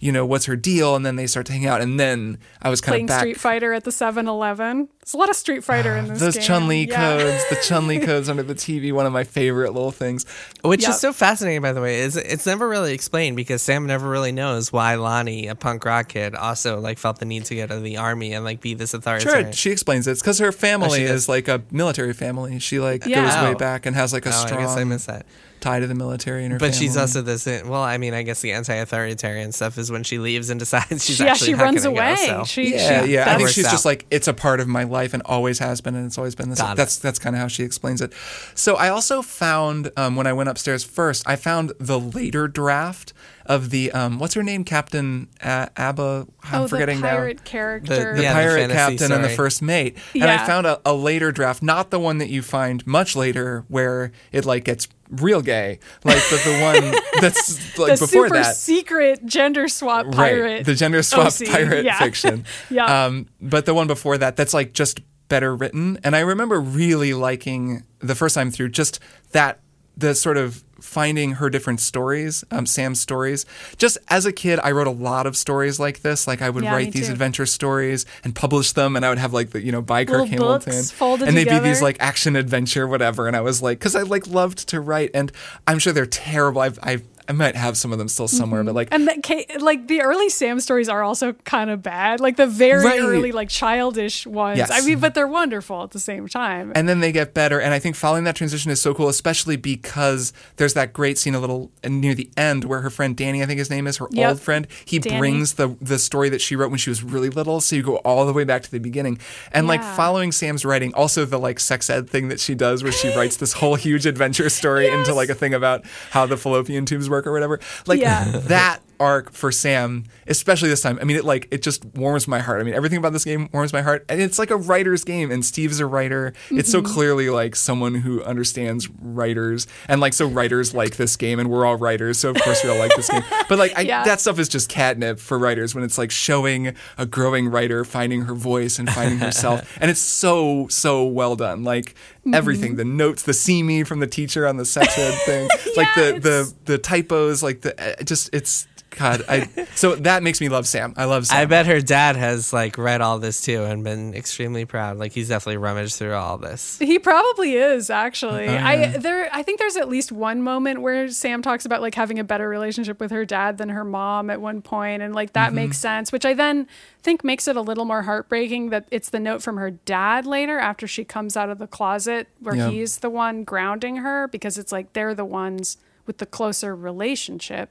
you know, what's her deal? And then they start to hang out, and then I was kind playing of back. Street Fighter at the 7-Eleven. There's a lot of Street Fighter in this Those. Chun Li Yeah. codes, the Chun Li codes under the TV, one of my favorite little things. Which Yep. is so fascinating, by the way, is it's never really explained because Sam never really knows why Lonnie, a punk rock kid, also like felt the need to get out of the army and like be this authoritarian. Sure, she explains it. It's because her family does. is like a military family. She like Yeah. goes way Oh. back and has like a oh, I guess I strong that. tie to the military in her But she's family. also this. Well, I mean, I guess the anti-authoritarian stuff is when she leaves and decides she's yeah, actually she runs away. Go, so. She, yeah, she, yeah. I think she's out. just like it's a part of my life and always has been, and it's always been this. Got it. That's that's kind of how she explains it. So I also found um, when I went upstairs first, I found the later draft of the um, what's her name, Captain A- Abba. I'm oh, forgetting the now. pirate character. the Yeah, pirate fantasy captain and the first mate. And I found a, a later draft, not the one that you find much later, where it like gets real gay, like the, the one that's like the before super that. secret gender swap pirate. Right, the gender swap OC, pirate yeah. fiction. Yeah. Um, but the one before that, that's like just better written. And I remember really liking the first time through just that the sort of finding her different stories, um, Sam's stories. Just as a kid, I wrote a lot of stories like this. Like I would Yeah, write these too. adventure stories and publish them, and I would have like the you know by Kirk Hamilton, and they'd be these like action adventure whatever. And I was like, because I like loved to write, and I'm sure they're terrible. I've, I've I might have some of them still somewhere, but mm-hmm. like And that, like the early Sam stories are also kind of bad. Like the very Right. early, like childish ones. Yes. I mean, but they're wonderful at the same time. and then they get better and i think following that transition is so cool especially because there's that great scene a little near the end where her friend danny i think his name is her Yep. old friend he Danny. brings the the story that she wrote when she was really little so you go all the way back to the beginning and like following sam's writing also the like sex ed thing that she does where she writes this whole huge adventure story into like a thing about how the fallopian tubes work or whatever like Yeah. that arc for Sam, especially this time. I mean, it like it just warms my heart. I mean, everything about this game warms my heart, and it's like a writer's game. And Steve's a writer. It's Mm-hmm. so clearly like someone who understands writers, and like so writers like this game, and we're all writers, so of course we all like this game. But like I, Yeah. that stuff is just catnip for writers when it's like showing a growing writer finding her voice and finding herself, and it's so so well done. Like Mm-hmm. everything, the notes, the see me from the teacher on the sex ed thing, like Yeah, the the the typos, like the uh, just it's God. I so that makes me love Sam. I love Sam. I bet her dad has like read all this too and been extremely proud. Like he's definitely rummaged through all this. He probably is actually. Oh, I there I think there's at least one moment where Sam talks about like having a better relationship with her dad than her mom at one point and like Mm-hmm. that makes sense, which I then think makes it a little more heartbreaking that it's the note from her dad later after she comes out of the closet where Yeah. he's the one grounding her because it's like they're the ones with the closer relationship.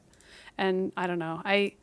And I don't know. I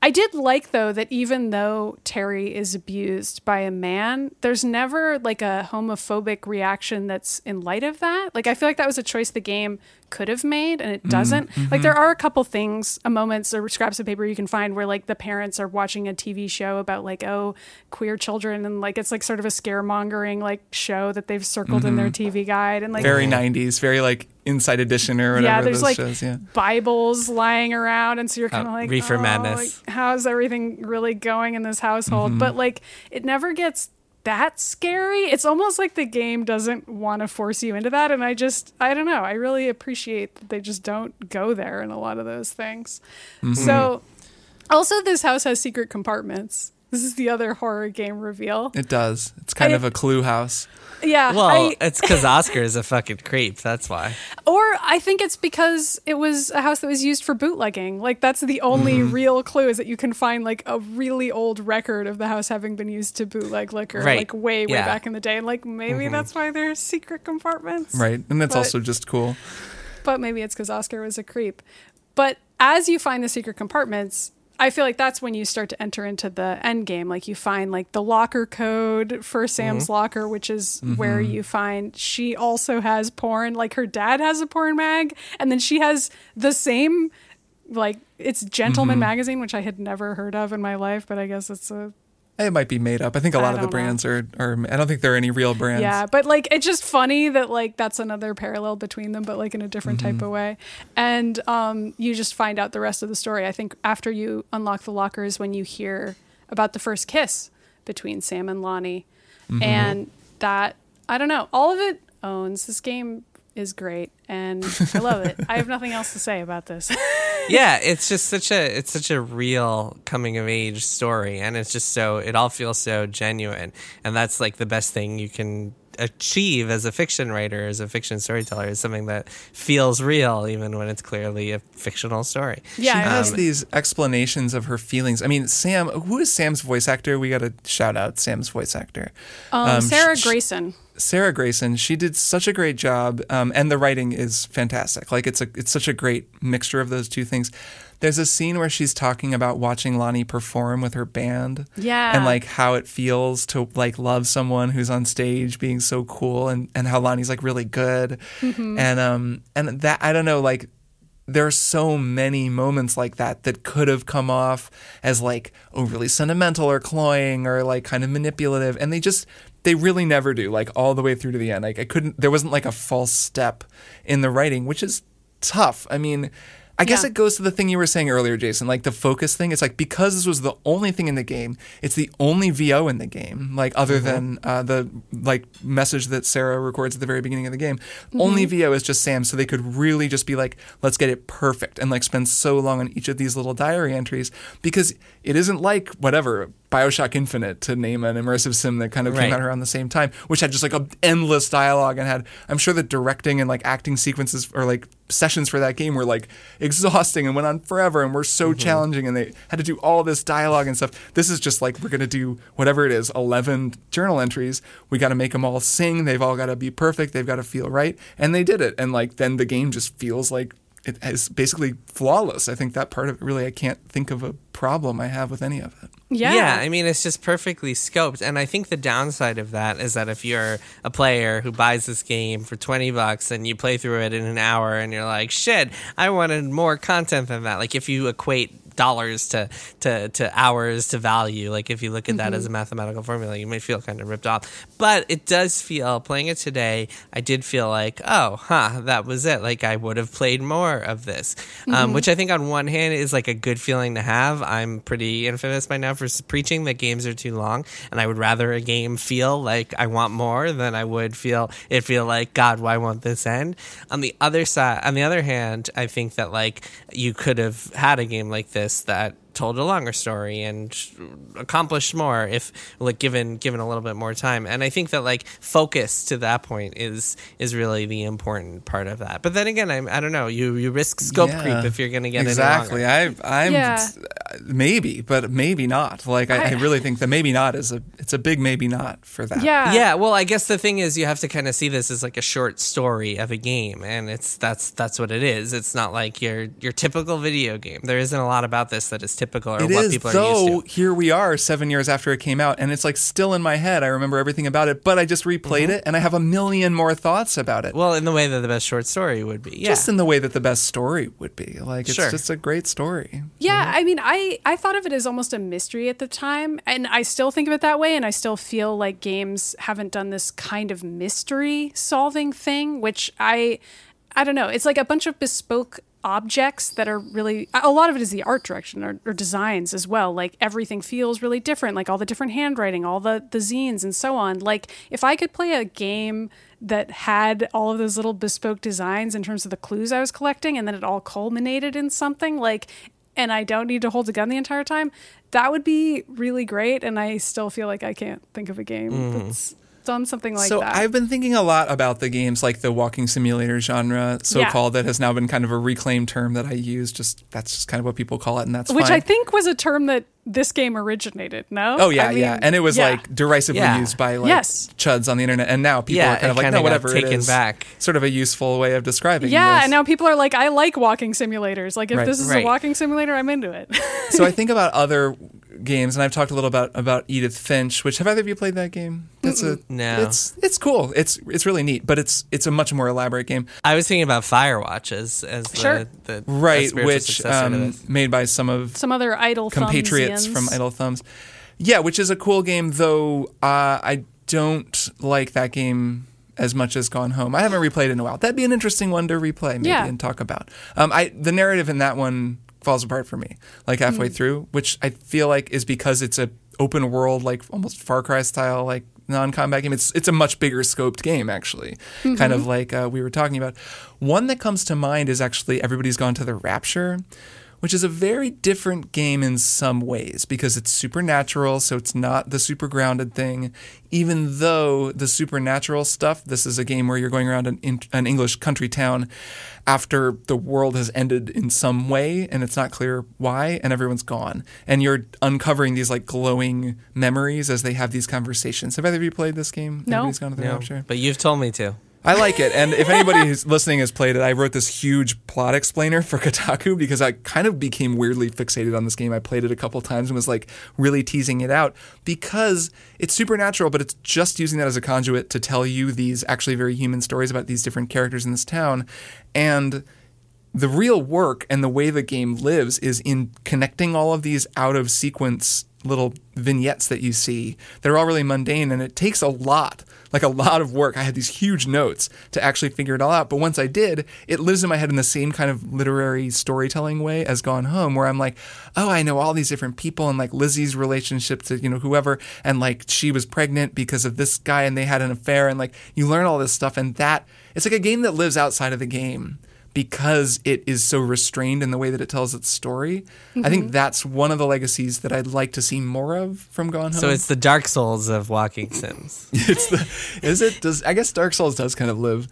I did like though that even though Terry is abused by a man, there's never like a homophobic reaction that's in light of that. Like I feel like that was a choice the game could have made and it mm-hmm. doesn't. Like mm-hmm. there are a couple things, a moments or scraps of paper you can find where like the parents are watching a TV show about like oh queer children and like it's like sort of a scaremongering like show that they've circled in their mm-hmm. TV guide and like very '90s, very like Inside Edition or whatever yeah, there's those like shows. Yeah. Bibles lying around, and so you're kind of Uh, like, Reefer oh, Madness. like, how's everything really going in this household? Mm-hmm. But like, it never gets that scary. It's almost like the game doesn't want to force you into that, and I just, I don't know. I really appreciate that they just don't go there in a lot of those things. Mm-hmm. So, also, this house has secret compartments. This is the other horror game reveal. It does. It's kind I- of a clue house. Yeah, Well, I- it's because Oscar is a fucking creep. That's why. Or I think it's because it was a house that was used for bootlegging. Like that's the only Mm-hmm. real clue is that you can find like a really old record of the house having been used to bootleg liquor, Right. like way way Yeah. Mm-hmm. back in the day. And like maybe that's why there's secret compartments, Right. And that's But- also just cool. But maybe it's because Oscar was a creep. But as you find the secret compartments. I feel like that's when you start to enter into the end game. Like you find like the locker code for Sam's Mm-hmm. locker, which is where you find she also has porn. Like her dad has a porn mag, and then she has the same like it's Gentleman Mm-hmm. magazine, which I had never heard of in my life, but I guess it's a It might be made up. I think a lot of the know. brands are, are. I don't think there are any real brands. Yeah, but like it's just funny that like that's another parallel between them, but like in a different type of way. And um, you just find out the rest of the story. I think after you unlock the lockers, when you hear about the first kiss between Sam and Lonnie, and that I don't know, all of it owns. This game is great, and I love it. I have nothing else to say about this. yeah, it's just such a it's such a real coming of age story, and it's just so it all feels so genuine, and that's like the best thing you can achieve as a fiction writer, as a fiction storyteller, is something that feels real, even when it's clearly a fictional story. yeah, she I has these explanations of her feelings. I mean, Sam, who is Sam's voice actor? We got to shout out Sam's voice actor. um, um, Sarah sh- Grayson. Sarah Grayson, she did such a great job, um, and the writing is fantastic. Like it's a it's such a great mixture of those two things. There's a scene where she's talking about watching Lonnie perform with her band, Yeah. and like how it feels to like love someone who's on stage being so cool, and and how Lonnie's like really good, Mm-hmm. and um and that I don't know like there are so many moments like that that could have come off as like overly sentimental or cloying or like kind of manipulative and they just they really never do like all the way through to the end like i couldn't there wasn't like a false step in the writing which is tough i mean I guess Yeah. it goes to the thing you were saying earlier, Jason, like the focus thing. It's like because this was the only thing in the game, it's the only VO in the game, like other than uh, the like message that Sarah records at the very beginning of the game. Only VO is just Sam, so they could really just be like, let's get it perfect, and like spend so long on each of these little diary entries because it isn't like whatever Bioshock Infinite to name an immersive sim that kind of came out around the same time, which had just like a endless dialogue and had I'm sure the directing and like acting sequences or like sessions for that game were like exhausting and went on forever and were so mm-hmm. challenging and they had to do all this dialogue and stuff. This is just like we're gonna do whatever it is, eleven journal entries. We got to make them all sing. They've all got to be perfect. They've got to feel right, and they did it. And like then the game just feels like it is basically flawless. I think that part of it really I can't think of a problem I have with any of it. Yeah. Yeah. I mean, it's just perfectly scoped. And I think the downside of that is that if you're a player who buys this game for 20 bucks and you play through it in an hour and you're like, shit, I wanted more content than that. Like, if you equate dollars to, to, to hours to value, like if you look at that as a mathematical formula, you may feel kind of ripped off. But it does feel, playing it today, I did feel like, oh, huh, that was it. Like, I would have played more of this, um, which I think on one hand is like a good feeling to have. I'm pretty infamous by now for preaching that games are too long, and I would rather a game feel like I want more than I would feel it feel like God, why won't this end? On the other side, on the other hand, I think that like you could have had a game like this that told a longer story and accomplished more if like given given a little bit more time and i think that like focus to that point is is really the important part of that but then again i'm i don't know you you risk scope Yeah. creep if you're gonna get it. exactly. I, I'm Yeah. Uh, maybe, but maybe not. Like I, I I- really think that maybe not is a it's a big maybe not for that. yeah. yeah well i guess the thing is you have to kind of see this as like a short story of a game and it's that's that's what it is it's not like your your typical video game there isn't a lot about this that is typical or It what is, people are though. used to Here we are, seven years after it came out, and it's like still in my head. I remember everything about it, but I just replayed it, and I have a million more thoughts about it. Mm-hmm. well in the way that the best short story would be yeah Just in the way that the best story would be. Like it's Sure. just a great story. Yeah, I mean, I I thought of it as almost a mystery at the time, and I still think of it that way. And I still feel like games haven't done this kind of mystery solving thing, which I I don't know. It's like a bunch of bespoke objects that are really a lot of it is the art direction or, or, designs as well like everything feels really different like all the different handwriting all the the zines and so on like if i could play a game that had all of those little bespoke designs in terms of the clues i was collecting and then it all culminated in something like and i don't need to hold a gun the entire time that would be really great and i still feel like i can't think of a game mm. that's done something like so that. I've been thinking a lot about the games like the walking simulator genre, so yeah. called, that has now been kind of a reclaimed term that I use. Just that's just kind of what people call it, and that's which fine. I think was a term that this game originated. No. Oh yeah, I mean, yeah, and it was yeah. like derisively yeah. used by like yes. chuds on the internet, and now people are kind of like, no, whatever, taken it is. back. Sort of a useful way of describing. It. Yeah, this. and now people are like, I like walking simulators. Like if right. this is right. a walking simulator, I'm into it. so I think about other games, and I've talked a little about about Edith Finch. Which have either of you played that game? That's a no. It's it's cool. It's it's really neat, but it's it's a much more elaborate game. I was thinking about Firewatch as as sure. the, the right, which um, made by some of some other idle compatriots from Idle Thumbs. Yeah, which is a cool game, though. Uh, I don't like that game as much as Gone Home. I haven't replayed in a while. That'd be an interesting one to replay, maybe, yeah. and talk about. Um, I the narrative in that one falls apart for me like halfway mm. through, which I feel like is because it's a open world like almost Far Cry style like non-combat game. It's it's a much bigger scoped game actually, mm-hmm. kind of like uh, we were talking about. One that comes to mind is actually Everybody's Gone to the Rapture, which is a very different game in some ways because it's supernatural, so it's not the super grounded thing. Even though the supernatural stuff, this is a game where you're going around an, an English country town after the world has ended in some way and it's not clear why, and everyone's gone. And you're uncovering these like glowing memories as they have these conversations. Have either of you played this game? No. Everybody's gone to the no, rapture? But you've told me to. I like it. And if anybody who's listening has played it, I wrote this huge plot explainer for Kotaku because I kind of became weirdly fixated on this game. I played it a couple times and was like really teasing it out because it's supernatural, but it's just using that as a conduit to tell you these actually very human stories about these different characters in this town. And the real work and the way the game lives is in connecting all of these out of sequence little vignettes that you see. They're all really mundane and it takes a lot like a lot of work i had these huge notes to actually figure it all out but once i did it lives in my head in the same kind of literary storytelling way as gone home where i'm like oh i know all these different people and like lizzie's relationship to you know whoever and like she was pregnant because of this guy and they had an affair and like you learn all this stuff and that it's like a game that lives outside of the game because it is so restrained in the way that it tells its story. Mm-hmm. I think mm-hmm. that's one of the legacies that I'd like to see more of from Gone Home. So it's the Dark Souls of walking sims. it's the is it does I guess Dark Souls does kind of live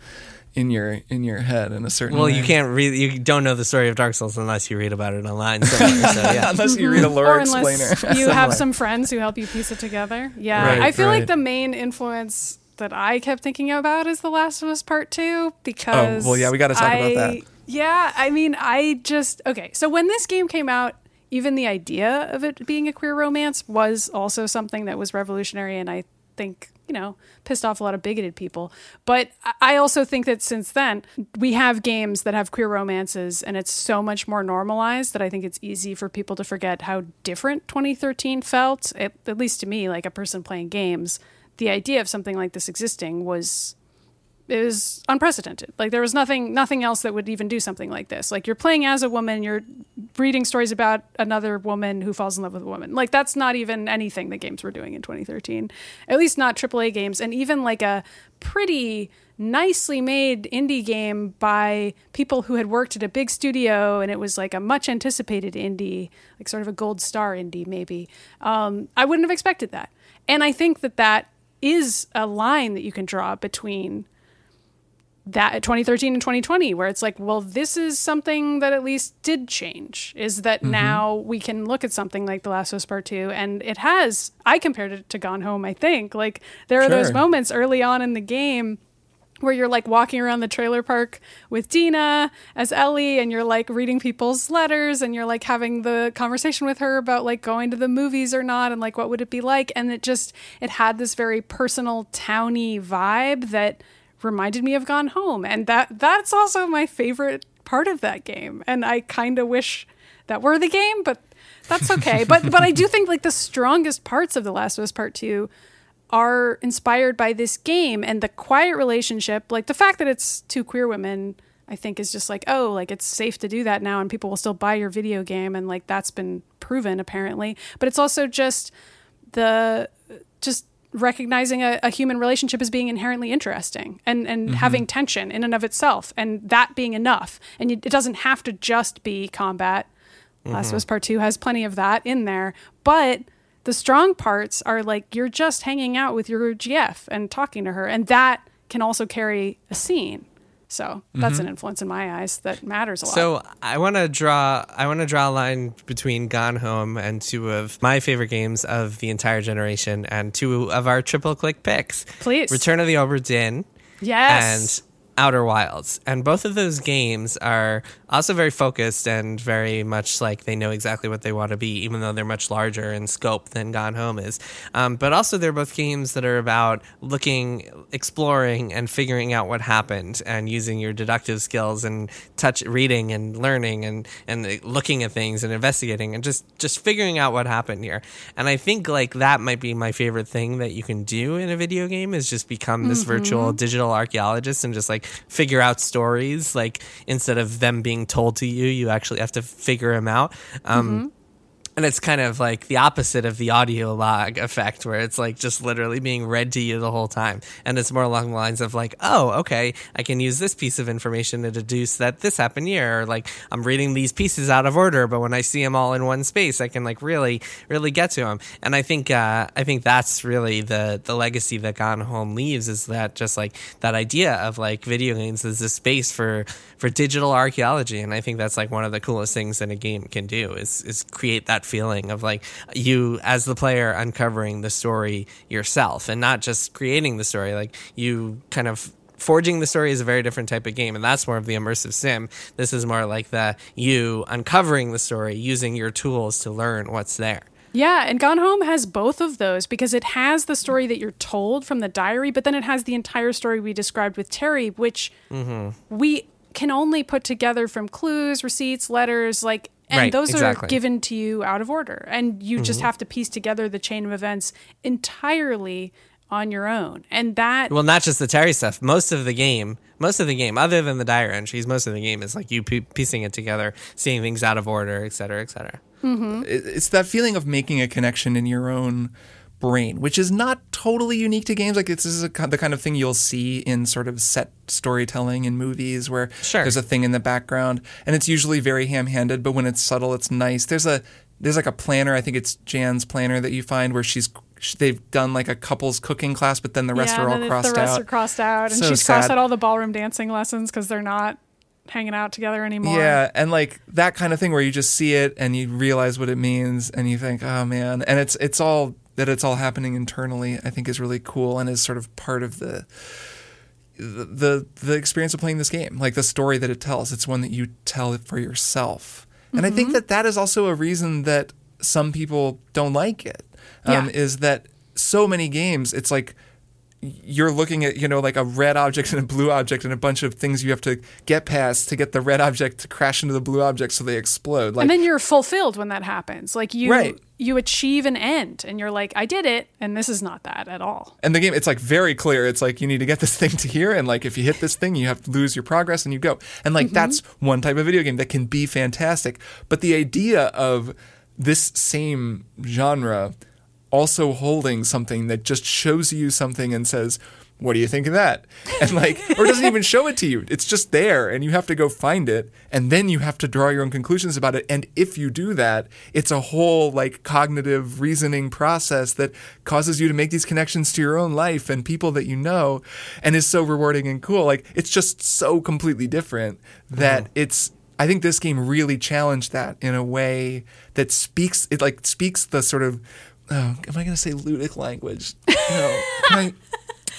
in your in your head in a certain way. well way. you can't read you don't know the story of dark souls unless you read about it online somewhere, so, yeah. unless you read a lore or explainer you have some friends who help you piece it together yeah right, i feel right. like the main influence that I kept thinking about is The Last of Us Part Two because oh well yeah we got to talk I, about that. Yeah, I mean I just okay. So when this game came out, even the idea of it being a queer romance was also something that was revolutionary, and I think you know pissed off a lot of bigoted people. But I also think that since then we have games that have queer romances, and it's so much more normalized that I think it's easy for people to forget how different 2013 felt. At, at least to me, like a person playing games the idea of something like this existing was was unprecedented. Like there was nothing nothing else that would even do something like this. Like you're playing as a woman, you're reading stories about another woman who falls in love with a woman. Like that's not even anything the games were doing in 2013. At least not AAA games and even like a pretty nicely made indie game by people who had worked at a big studio and it was like a much anticipated indie, like sort of a gold star indie maybe. Um, I wouldn't have expected that. And I think that that is a line that you can draw between that 2013 and 2020 where it's like well this is something that at least did change is that mm-hmm. now we can look at something like the last of us part 2 and it has i compared it to gone home i think like there are sure. those moments early on in the game where you're like walking around the trailer park with Dina as Ellie and you're like reading people's letters and you're like having the conversation with her about like going to the movies or not and like what would it be like? And it just it had this very personal towny vibe that reminded me of Gone Home. And that that's also my favorite part of that game. And I kind of wish that were the game but that's okay. But but I do think like the strongest parts of The Last of Us Part 2 are inspired by this game and the quiet relationship, like the fact that it's two queer women I think is just like, oh, like it's safe to do that now and people will still buy your video game and like that's been proven apparently. But it's also just the just recognizing a, a human relationship as being inherently interesting and, and mm-hmm. having tension in and of itself and that being enough. And it doesn't have to just be combat. Last of mm-hmm. Us Part 2 has plenty of that in there. But the strong parts are like you're just hanging out with your GF and talking to her. And that can also carry a scene. So that's an mm-hmm. influence in my eyes that matters a lot. So I want to draw. I want to draw a line between Gone Home and two of my favorite games of the entire generation, and two of our triple click picks. Please. Return of the Obra Dinn yes. Outer Wilds. And both of those games are also very focused and very much like they know exactly what they want to be, even though they're much larger in scope than Gone Home is. Um, but also, they're both games that are about looking, exploring, and figuring out what happened and using your deductive skills and touch reading and learning and, and looking at things and investigating and just, just figuring out what happened here. And I think like that might be my favorite thing that you can do in a video game is just become this virtual digital archaeologist and just like figure out stories like instead of them being told to you you actually have to figure them out. Um, and it's kind of like the opposite of the audio log effect where it's like just literally being read to you the whole time. And it's more along the lines of like oh okay i can use this piece of information to deduce that this happened here or like i'm reading these pieces out of order but when i see them all in one space i can like really really get to them and i think uh, i think that's really the the legacy that gone home leaves is that just like that idea of like video games as a space for for digital archaeology. And i think that's like one of the coolest things that a game can do is is create that feeling of like you as the player uncovering the story yourself and not just creating the story. Like you kind of forging the story is a very different type of game and that's more of the immersive sim. This is more like the you uncovering the story using your tools to learn what's there. Yeah, and Gone Home has both of those because it has the story that you're told from the diary, but then it has the entire story we described with Terry, which mm-hmm. we can only put together from clues, receipts, letters, like and Right, those exactly. are given to you out of order. And you just mm-hmm. have to piece together the chain of events entirely on your own. And that well not just the terry stuff most of the game most of the game other than the diary entries most of the game is like you pe- piecing it together seeing things out of order et cetera et cetera mm-hmm. It- it's that feeling of making a connection in your own brain, which is not totally unique to games. Like this is a, the kind of thing you'll see in sort of set storytelling in movies where Sure. there's a thing in the background, and it's usually very ham-handed. But when it's subtle, it's nice. There's a there's like a planner. I think it's Jan's planner that you find where she's they've done like a couples cooking class, but then the rest yeah, are all the, crossed out. the rest out. are crossed out, and So she's crossed out all the ballroom dancing lessons because they're not hanging out together anymore. Yeah, and like that kind of thing where you just see it and you realize what it means and you think, "Oh man." And it's it's all that it's all happening internally, I think is really cool and is sort of part of the the the, experience of playing this game. Like the story that it tells, it's one that you tell it for yourself. And I think that that is also a reason that some people don't like it. Um, Yeah. is that so many games it's like you're looking at you know like a red object and a blue object and a bunch of things you have to get past to get the red object to crash into the blue object so they explode like and then you're fulfilled when that happens. Like you Right. You achieve an end and you're like, I did it, and this is not that at all. and the game it's like very clear. It's like you need to get this thing to here and like if you hit this thing you have to lose your progress and you go. And like mm-hmm. that's one type of video game that can be fantastic. But the idea of this same genre also holding something that just shows you something and says what do you think of that? And like or doesn't even show it to you. It's just there and you have to go find it and then you have to draw your own conclusions about it. And if you do that it's a whole like cognitive reasoning process that causes you to make these connections to your own life and people that you know and is so rewarding and cool. Like it's just so completely different that mm-hmm. it's I think this game really challenged that in a way that speaks it like speaks the sort of oh, am I going to say ludic language? No.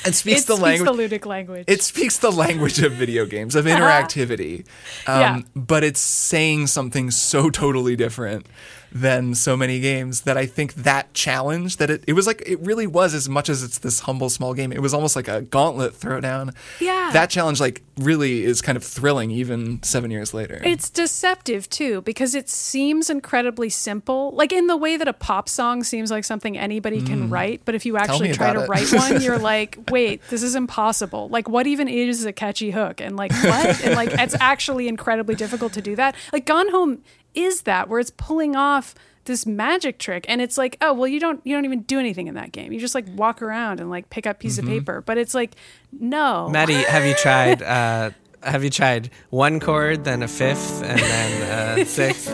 It speaks it the language the ludic language. it speaks the language of video games of interactivity um, Yeah. but it's saying something so totally different than so many games that i think that challenge that it, it was like it really was as much as it's this humble small game it was almost like a gauntlet throwdown Yeah. that challenge like really is kind of thrilling even seven years later It's deceptive too because it seems incredibly simple, like in the way that a pop song seems like something anybody can write. But if you actually Mm. try to it. write one, you're like, wait, this is impossible. Like, what even is a catchy hook? And like, what? and like, it's actually incredibly difficult to do that. Like, Gone Home is that where it's pulling off this magic trick and it's like oh well you don't you don't even do anything in that game you just like walk around and like pick up piece Mm-hmm. of paper but it's like no Maddy, have you tried? Uh, have you tried one chord, then a fifth, and then a sixth?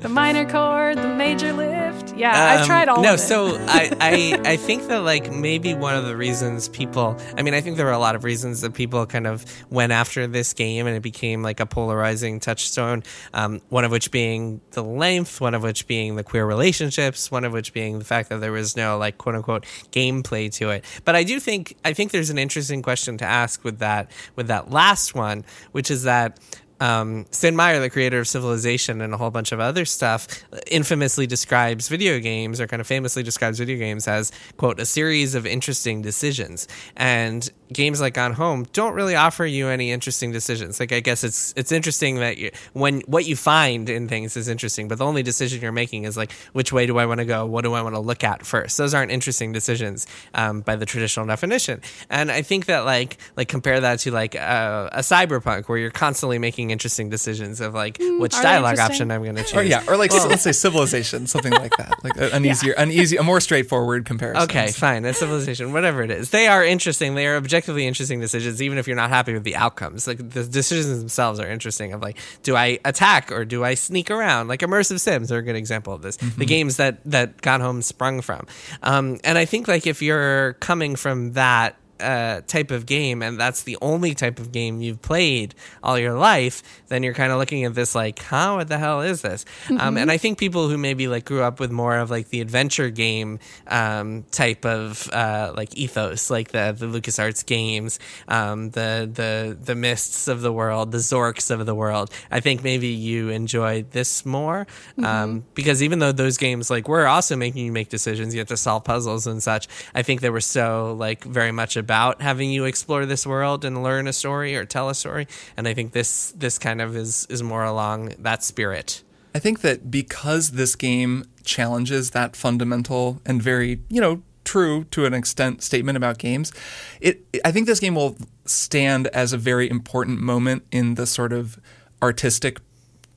the minor chord the major lift yeah i've Um, tried all no so I, I i think that like maybe one of the reasons people i mean i think there were a lot of reasons that people kind of went after this game and it became like a polarizing touchstone um, one of which being the length one of which being the queer relationships one of which being the fact that there was no like quote unquote gameplay to it. But i do think i think there's an interesting question to ask with that with that last one which is that um, Sid Meier, the creator of Civilization and a whole bunch of other stuff, infamously describes video games, or kind of famously describes video games as, quote, a series of interesting decisions. And games like Gone Home don't really offer you any interesting decisions. Like, I guess it's it's interesting that you, when what you find in things is interesting, but the only decision you're making is like, which way do I want to go? What do I want to look at first? Those aren't interesting decisions um, by the traditional definition. And I think that like like compare that to like uh, a cyberpunk where you're constantly making interesting decisions of like which dialogue option I'm going to choose. Or yeah, or like let's say civilization, something like that, like a- an easier, an easy, a more straightforward comparison. Okay, fine. A civilization, whatever it is. They are interesting. They are objectively interesting decisions, even if you're not happy with the outcomes. Like the decisions themselves are interesting. Of like, do I attack or do I sneak around? Like immersive sims are a good example of this. The games that that Gone Home sprung from. Um, and I think like if you're coming from that uh, type of game and that's the only type of game you've played all your life, then you're kind of looking at this like, huh, what the hell is this? Um, and I think people who maybe like grew up with more of like the adventure game um, type of uh, like ethos, like the the LucasArts games, um, the the the Mysts of the world, the Zorks of the world. I think maybe you enjoy this more um, because even though those games like were also making you make decisions, you had to solve puzzles and such. I think they were so like very much about having you explore this world and learn a story or tell a story. And I think this this kind of is is more along that spirit. I think that because this game challenges that fundamental and very, you know, true to an extent statement about games, it I think this game will stand as a very important moment in the sort of artistic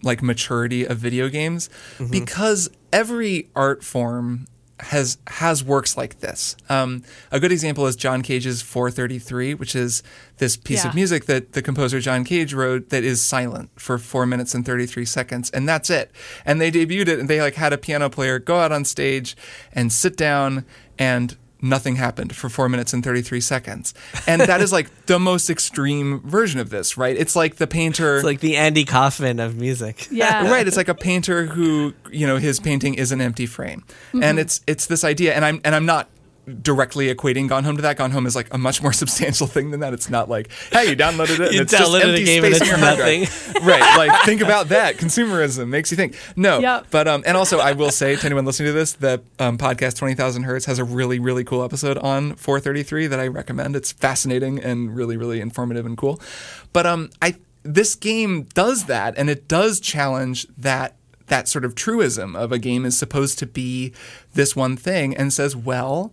like maturity of video games mm-hmm. because every art form has has works like this. Um, a good example is John Cage's 433, which is this piece Yeah. of music that the composer John Cage wrote that is silent for four minutes and 33 seconds, and that's it. And they debuted it, and they like had a piano player go out on stage and sit down and nothing happened for four minutes and 33 seconds. And that is like the most extreme version of this, right? It's like the painter. It's like the Andy Kaufman of music. yeah right it's like a painter who you know his painting is an empty frame and mm-hmm. it's it's this idea and i'm and i'm not directly equating gone home to that. Gone home is like a much more substantial thing than that. It's not like hey you downloaded it and You it's just downloaded a empty game space in it's your hard drive. right like think about that. Consumerism makes you think. No Yep. but um and also i will say to anyone listening to this the um, podcast 20000 hertz has a really really cool episode on 433 that i recommend. It's fascinating and really really informative and cool. But um i this game does that and it does challenge that that sort of truism of a game is supposed to be this one thing and says well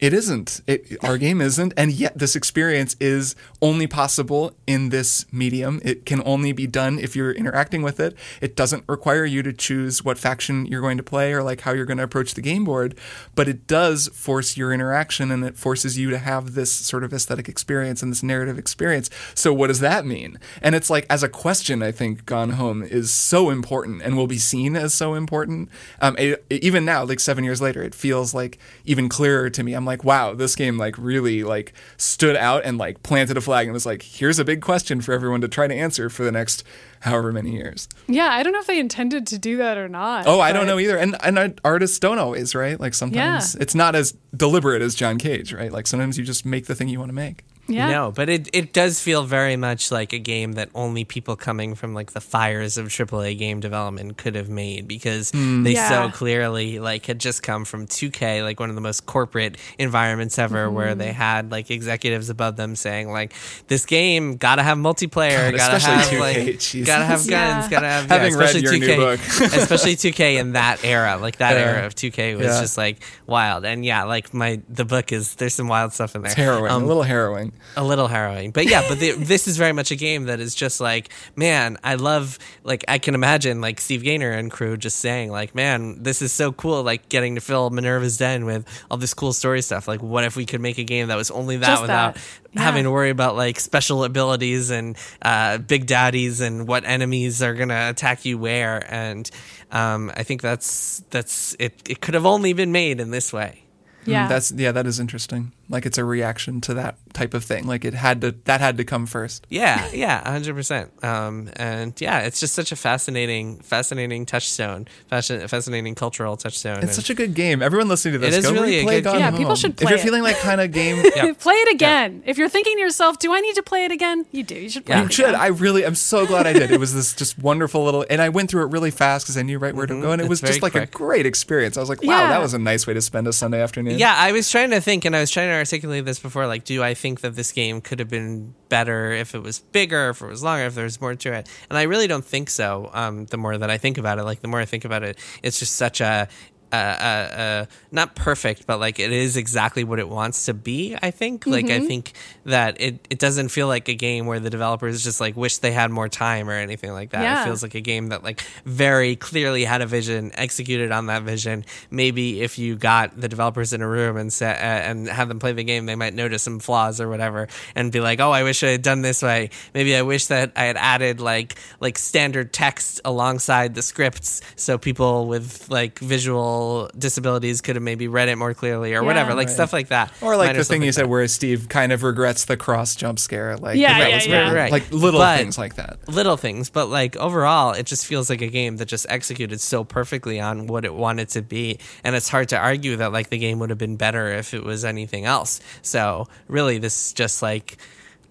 it isn't. It, our game isn't, and yet this experience is only possible in this medium. It can only be done if you're interacting with it. It doesn't require you to choose what faction you're going to play or like how you're going to approach the game board, but it does force your interaction and it forces you to have this sort of aesthetic experience and this narrative experience. So what does that mean? And it's like as a question, I think Gone Home is so important and will be seen as so important. Um, it- even now, like seven years later, it feels like even clearer to me. I'm like, wow, this game like really like stood out and like planted a flag and was like, here's a big question for everyone to try to answer for the next however many years. yeah i don't know if they intended to do that or not Oh, I don't know either. And and artists don't always, right? Like sometimes Yeah. it's not as deliberate as John Cage, right? Like sometimes you just make the thing you want to make. Yeah. No, but it, it does feel very much like a game that only people coming from like the fires of AAA game development could have made because they Yeah. so clearly like had just come from 2K, like one of the most corporate environments ever, where Mm-hmm. they had like executives above them saying like this game gotta have multiplayer, God, gotta have 2K, like Jesus. gotta have guns, Yeah. gotta have Having yeah, read especially your new 2K, book. especially 2K in that era, like that Yeah. era of 2K was Yeah. just like wild, and yeah, like my the book is there's some wild stuff in there. It's harrowing, Um, a little harrowing. A little harrowing but yeah but the, this is very much a game that is just like man i love like i can imagine like steve gaynor and crew just saying like man this is so cool like getting to fill minerva's den with all this cool story stuff like what if we could make a game that was only that Just without that. Yeah. having to worry about like special abilities and uh, big daddies and what enemies are gonna attack you where and um, i think that's that's it it could have only been made in this way Yeah. Mm, That's yeah, that is interesting. Like it's a reaction to that type of thing. Like it had to that had to come first. Yeah, yeah, hundred percent. Um, and yeah, it's just such a fascinating, fascinating touchstone, fascin- fascinating cultural touchstone. It's such a good game. Everyone listening to this, It is go really a good Gone game. Yeah, people Home. should If play you're it. feeling like kind of game, play it again. If you're thinking to yourself, "Do I need to play it again?" You do. You should play Yeah. it You should. again. I really, I'm so glad I did. It was this just wonderful little, and I went through it really fast because I knew right where to go, and it Mm-hmm. It's was just very like a great experience. I was like, wow, Yeah. that was a nice way to spend a Sunday afternoon. yeah, I was trying to think, and I was trying to articulate this before. Like, do I think that this game could have been better if it was bigger, if it was longer, if there was more to it? And I really don't think so. Um, the more that I think about it, like the more I think about it, it's just such a uh, uh, uh, not perfect, but like it is exactly what it wants to be. I think. Like I think that it it doesn't feel like a game where the developers just like wish they had more time or anything like that. Yeah. It feels like a game that like very clearly had a vision, executed on that vision. Maybe if you got the developers in a room and set, uh, and have them play the game, they might notice some flaws or whatever, and be like, "Oh, I wish I had done this way. Maybe I wish that I had added like like standard text alongside the scripts, so people with like visual disabilities could have maybe read it more clearly or Yeah. whatever, like Right. stuff like that." Or like Minor the stuff thing you like said that. where Steve kind of regrets the cross jump scare. Like Yeah, that yeah, was yeah. very- Right. like little But- things like that. little things, but like overall, it just feels like a game that just executed so perfectly on what it wanted to be. And it's hard to argue that like the game would have been better if it was anything else. So really, this is just like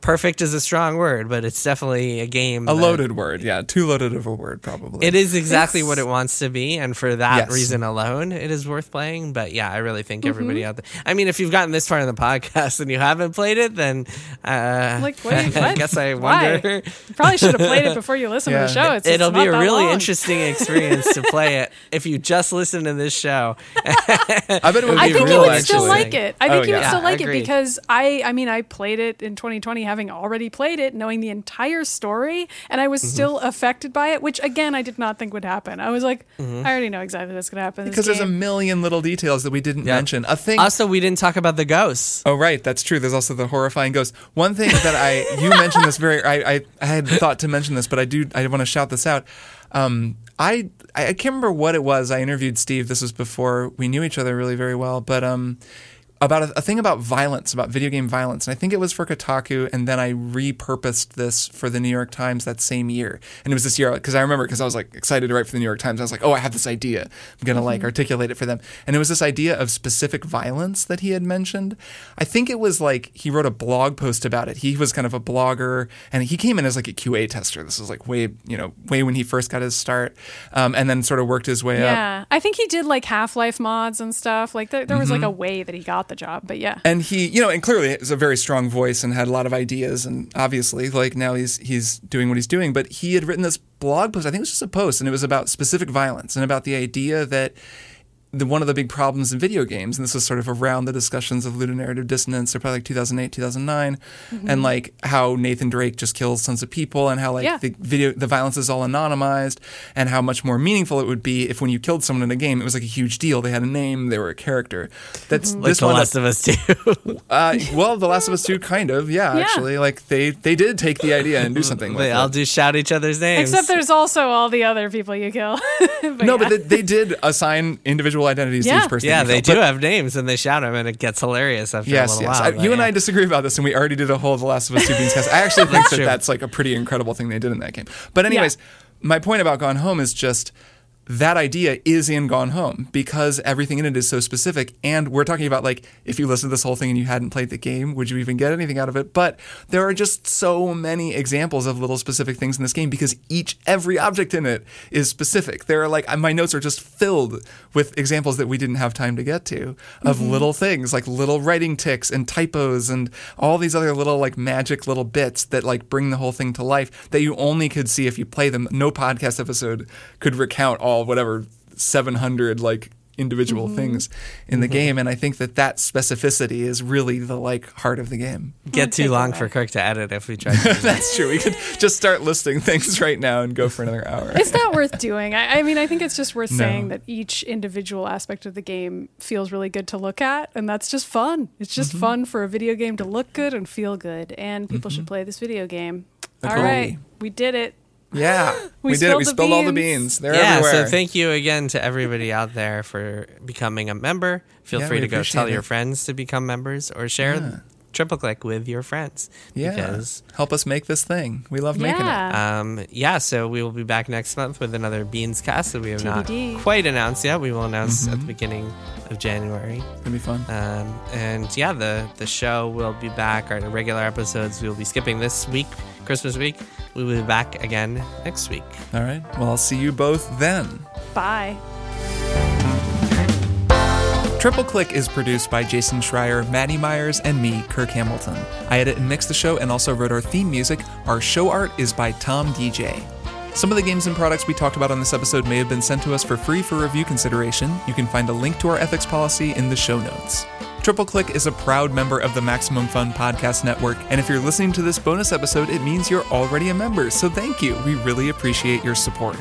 perfect is a strong word, but it's definitely a game. A that- loaded word, yeah, too loaded of a word, probably. It is exactly It's- what it wants to be, and for that Yes. reason alone, it is worth playing. But yeah, I really think Mm-hmm. everybody out there. I mean, if you've gotten this far in the podcast and you haven't played it, then uh, Like, what- I guess I Why? wonder. You probably should have played it before you listened to the show. It's, It'll it's be a really long. interesting experience to play it if you just listen to this show. I bet it would I be think real, you would actually. still like it. I think Oh, you would yeah. still Yeah, like it because I, I mean, I played it in 2020, having already played it, knowing the entire story, and I was Mm-hmm. still affected by it, which again I did not think would happen. I was like, I already know exactly what's going to happen. Because there's a million little details that we didn't Yeah. mention. A thing. Also, we didn't talk about the ghosts. Oh right, that's true. There's also the horrifying ghosts. One thing that I you mentioned this very I, I, I had thought to mention this, but I do I want to shout this out. Um, I I can't remember what it was. I interviewed Steve. This was before we knew each other really very well, but um, about a, a thing about violence, about video game violence, and I think it was for Kotaku, and then I repurposed this for the New York Times that same year, and it was this year because I remember because I was like excited to write for the New York Times. I was like, oh, I have this idea. I'm gonna like articulate it for them, and it was this idea of specific violence that he had mentioned. I think it was like he wrote a blog post about it. He was kind of a blogger, and he came in as like a QA tester. This was like way you know way when he first got his start, um, and then sort of worked his way up. Yeah, I think he did like Half Life mods and stuff. Like there, there was like Mm-hmm. a way that he got the job, but yeah. and he you know and clearly is a very strong voice and had a lot of ideas and obviously like now he's he's doing what he's doing but he had written this blog post i think it was just a post and it was about specific violence and about the idea that the, one of the big problems in video games, and this was sort of around the discussions of ludonarrative dissonance, or probably like 2008, 2009, and like how Nathan Drake just kills tons of people, and how like Yeah. the video, the violence is all anonymized, and how much more meaningful it would be if when you killed someone in a game, it was like a huge deal. They had a name, they were a character. That's Like this The one. Last of Us 2. Uh, well, The Last of Us 2 kind of, yeah, Yeah. actually. Like they they did take the idea and do something with they it. all do shout each other's names. Except there's also all the other people you kill. but no, yeah. but they, they did assign individual identities Yeah. to each person. Yeah, they kill. do But- have names and they shout them, and it gets hilarious after a little yes. while. I- but you and. I disagree about this, and we already did a whole The Last of Us 2 Beanscast. I actually think that true. that's like a pretty incredible thing they did in that game. But anyways, my point about Gone Home is just that idea is in Gone Home because everything in it is so specific. And we're talking about like, if you listen to this whole thing and you hadn't played the game, would you even get anything out of it? But there are just so many examples of little specific things in this game because each, every object in it is specific. There are like, my notes are just filled with examples that we didn't have time to get to of mm-hmm. little things like little writing tics and typos and all these other little like magic little bits that like bring the whole thing to life that you only could see if you play them. No podcast episode could recount all all whatever 700 like individual mm-hmm. things in the mm-hmm. game and i think that that specificity is really the like heart of the game. Get too long for kirk to edit if we try that's true. We could just start listing things right now and go for another hour. It's not worth doing. I, I, mean i think it's just worth no. saying that each individual aspect of the game feels really good to look at and that's just fun. It's just mm-hmm. fun for a video game to look good and feel good and people should mm-hmm. play this video game. All right, we did it yeah, we, we did it. We spilled beans. all the beans. They're yeah, everywhere. so thank you again to everybody out there for becoming a member. Feel yeah, free to go tell it. your friends to become members or share yeah. Triple Click with your friends. Yeah, because, help us make this thing. We love making it. Um, yeah, so we will be back next month with another Beanscast that we have TBD. not quite announced yet. We will announce mm-hmm. at the beginning of January. It's gonna be fun. Um, and yeah, the the show will be back. Our regular episodes we will be skipping this week, Christmas week. We will be back again next week. All right. Well, I'll see you both then. Bye. Triple Click is produced by Jason Schreier, Maddy Myers, and me, Kirk Hamilton. I edit and mix the show and also wrote our theme music. Our show art is by Tom DJ. Some of the games and products we talked about on this episode may have been sent to us for free for review consideration. You can find a link to our ethics policy in the show notes. Triple Click is a proud member of the Maximum Fun Podcast Network, and if you're listening to this bonus episode, it means you're already a member, so thank you. We really appreciate your support.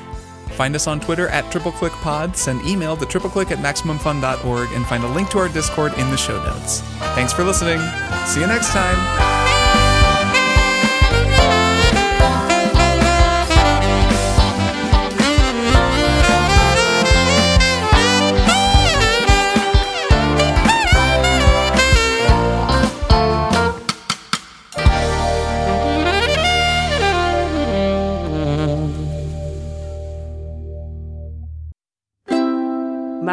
Find us on Twitter at TripleClickPod, send email to tripleclick at MaximumFun.org, and find a link to our Discord in the show notes. Thanks for listening. See you next time.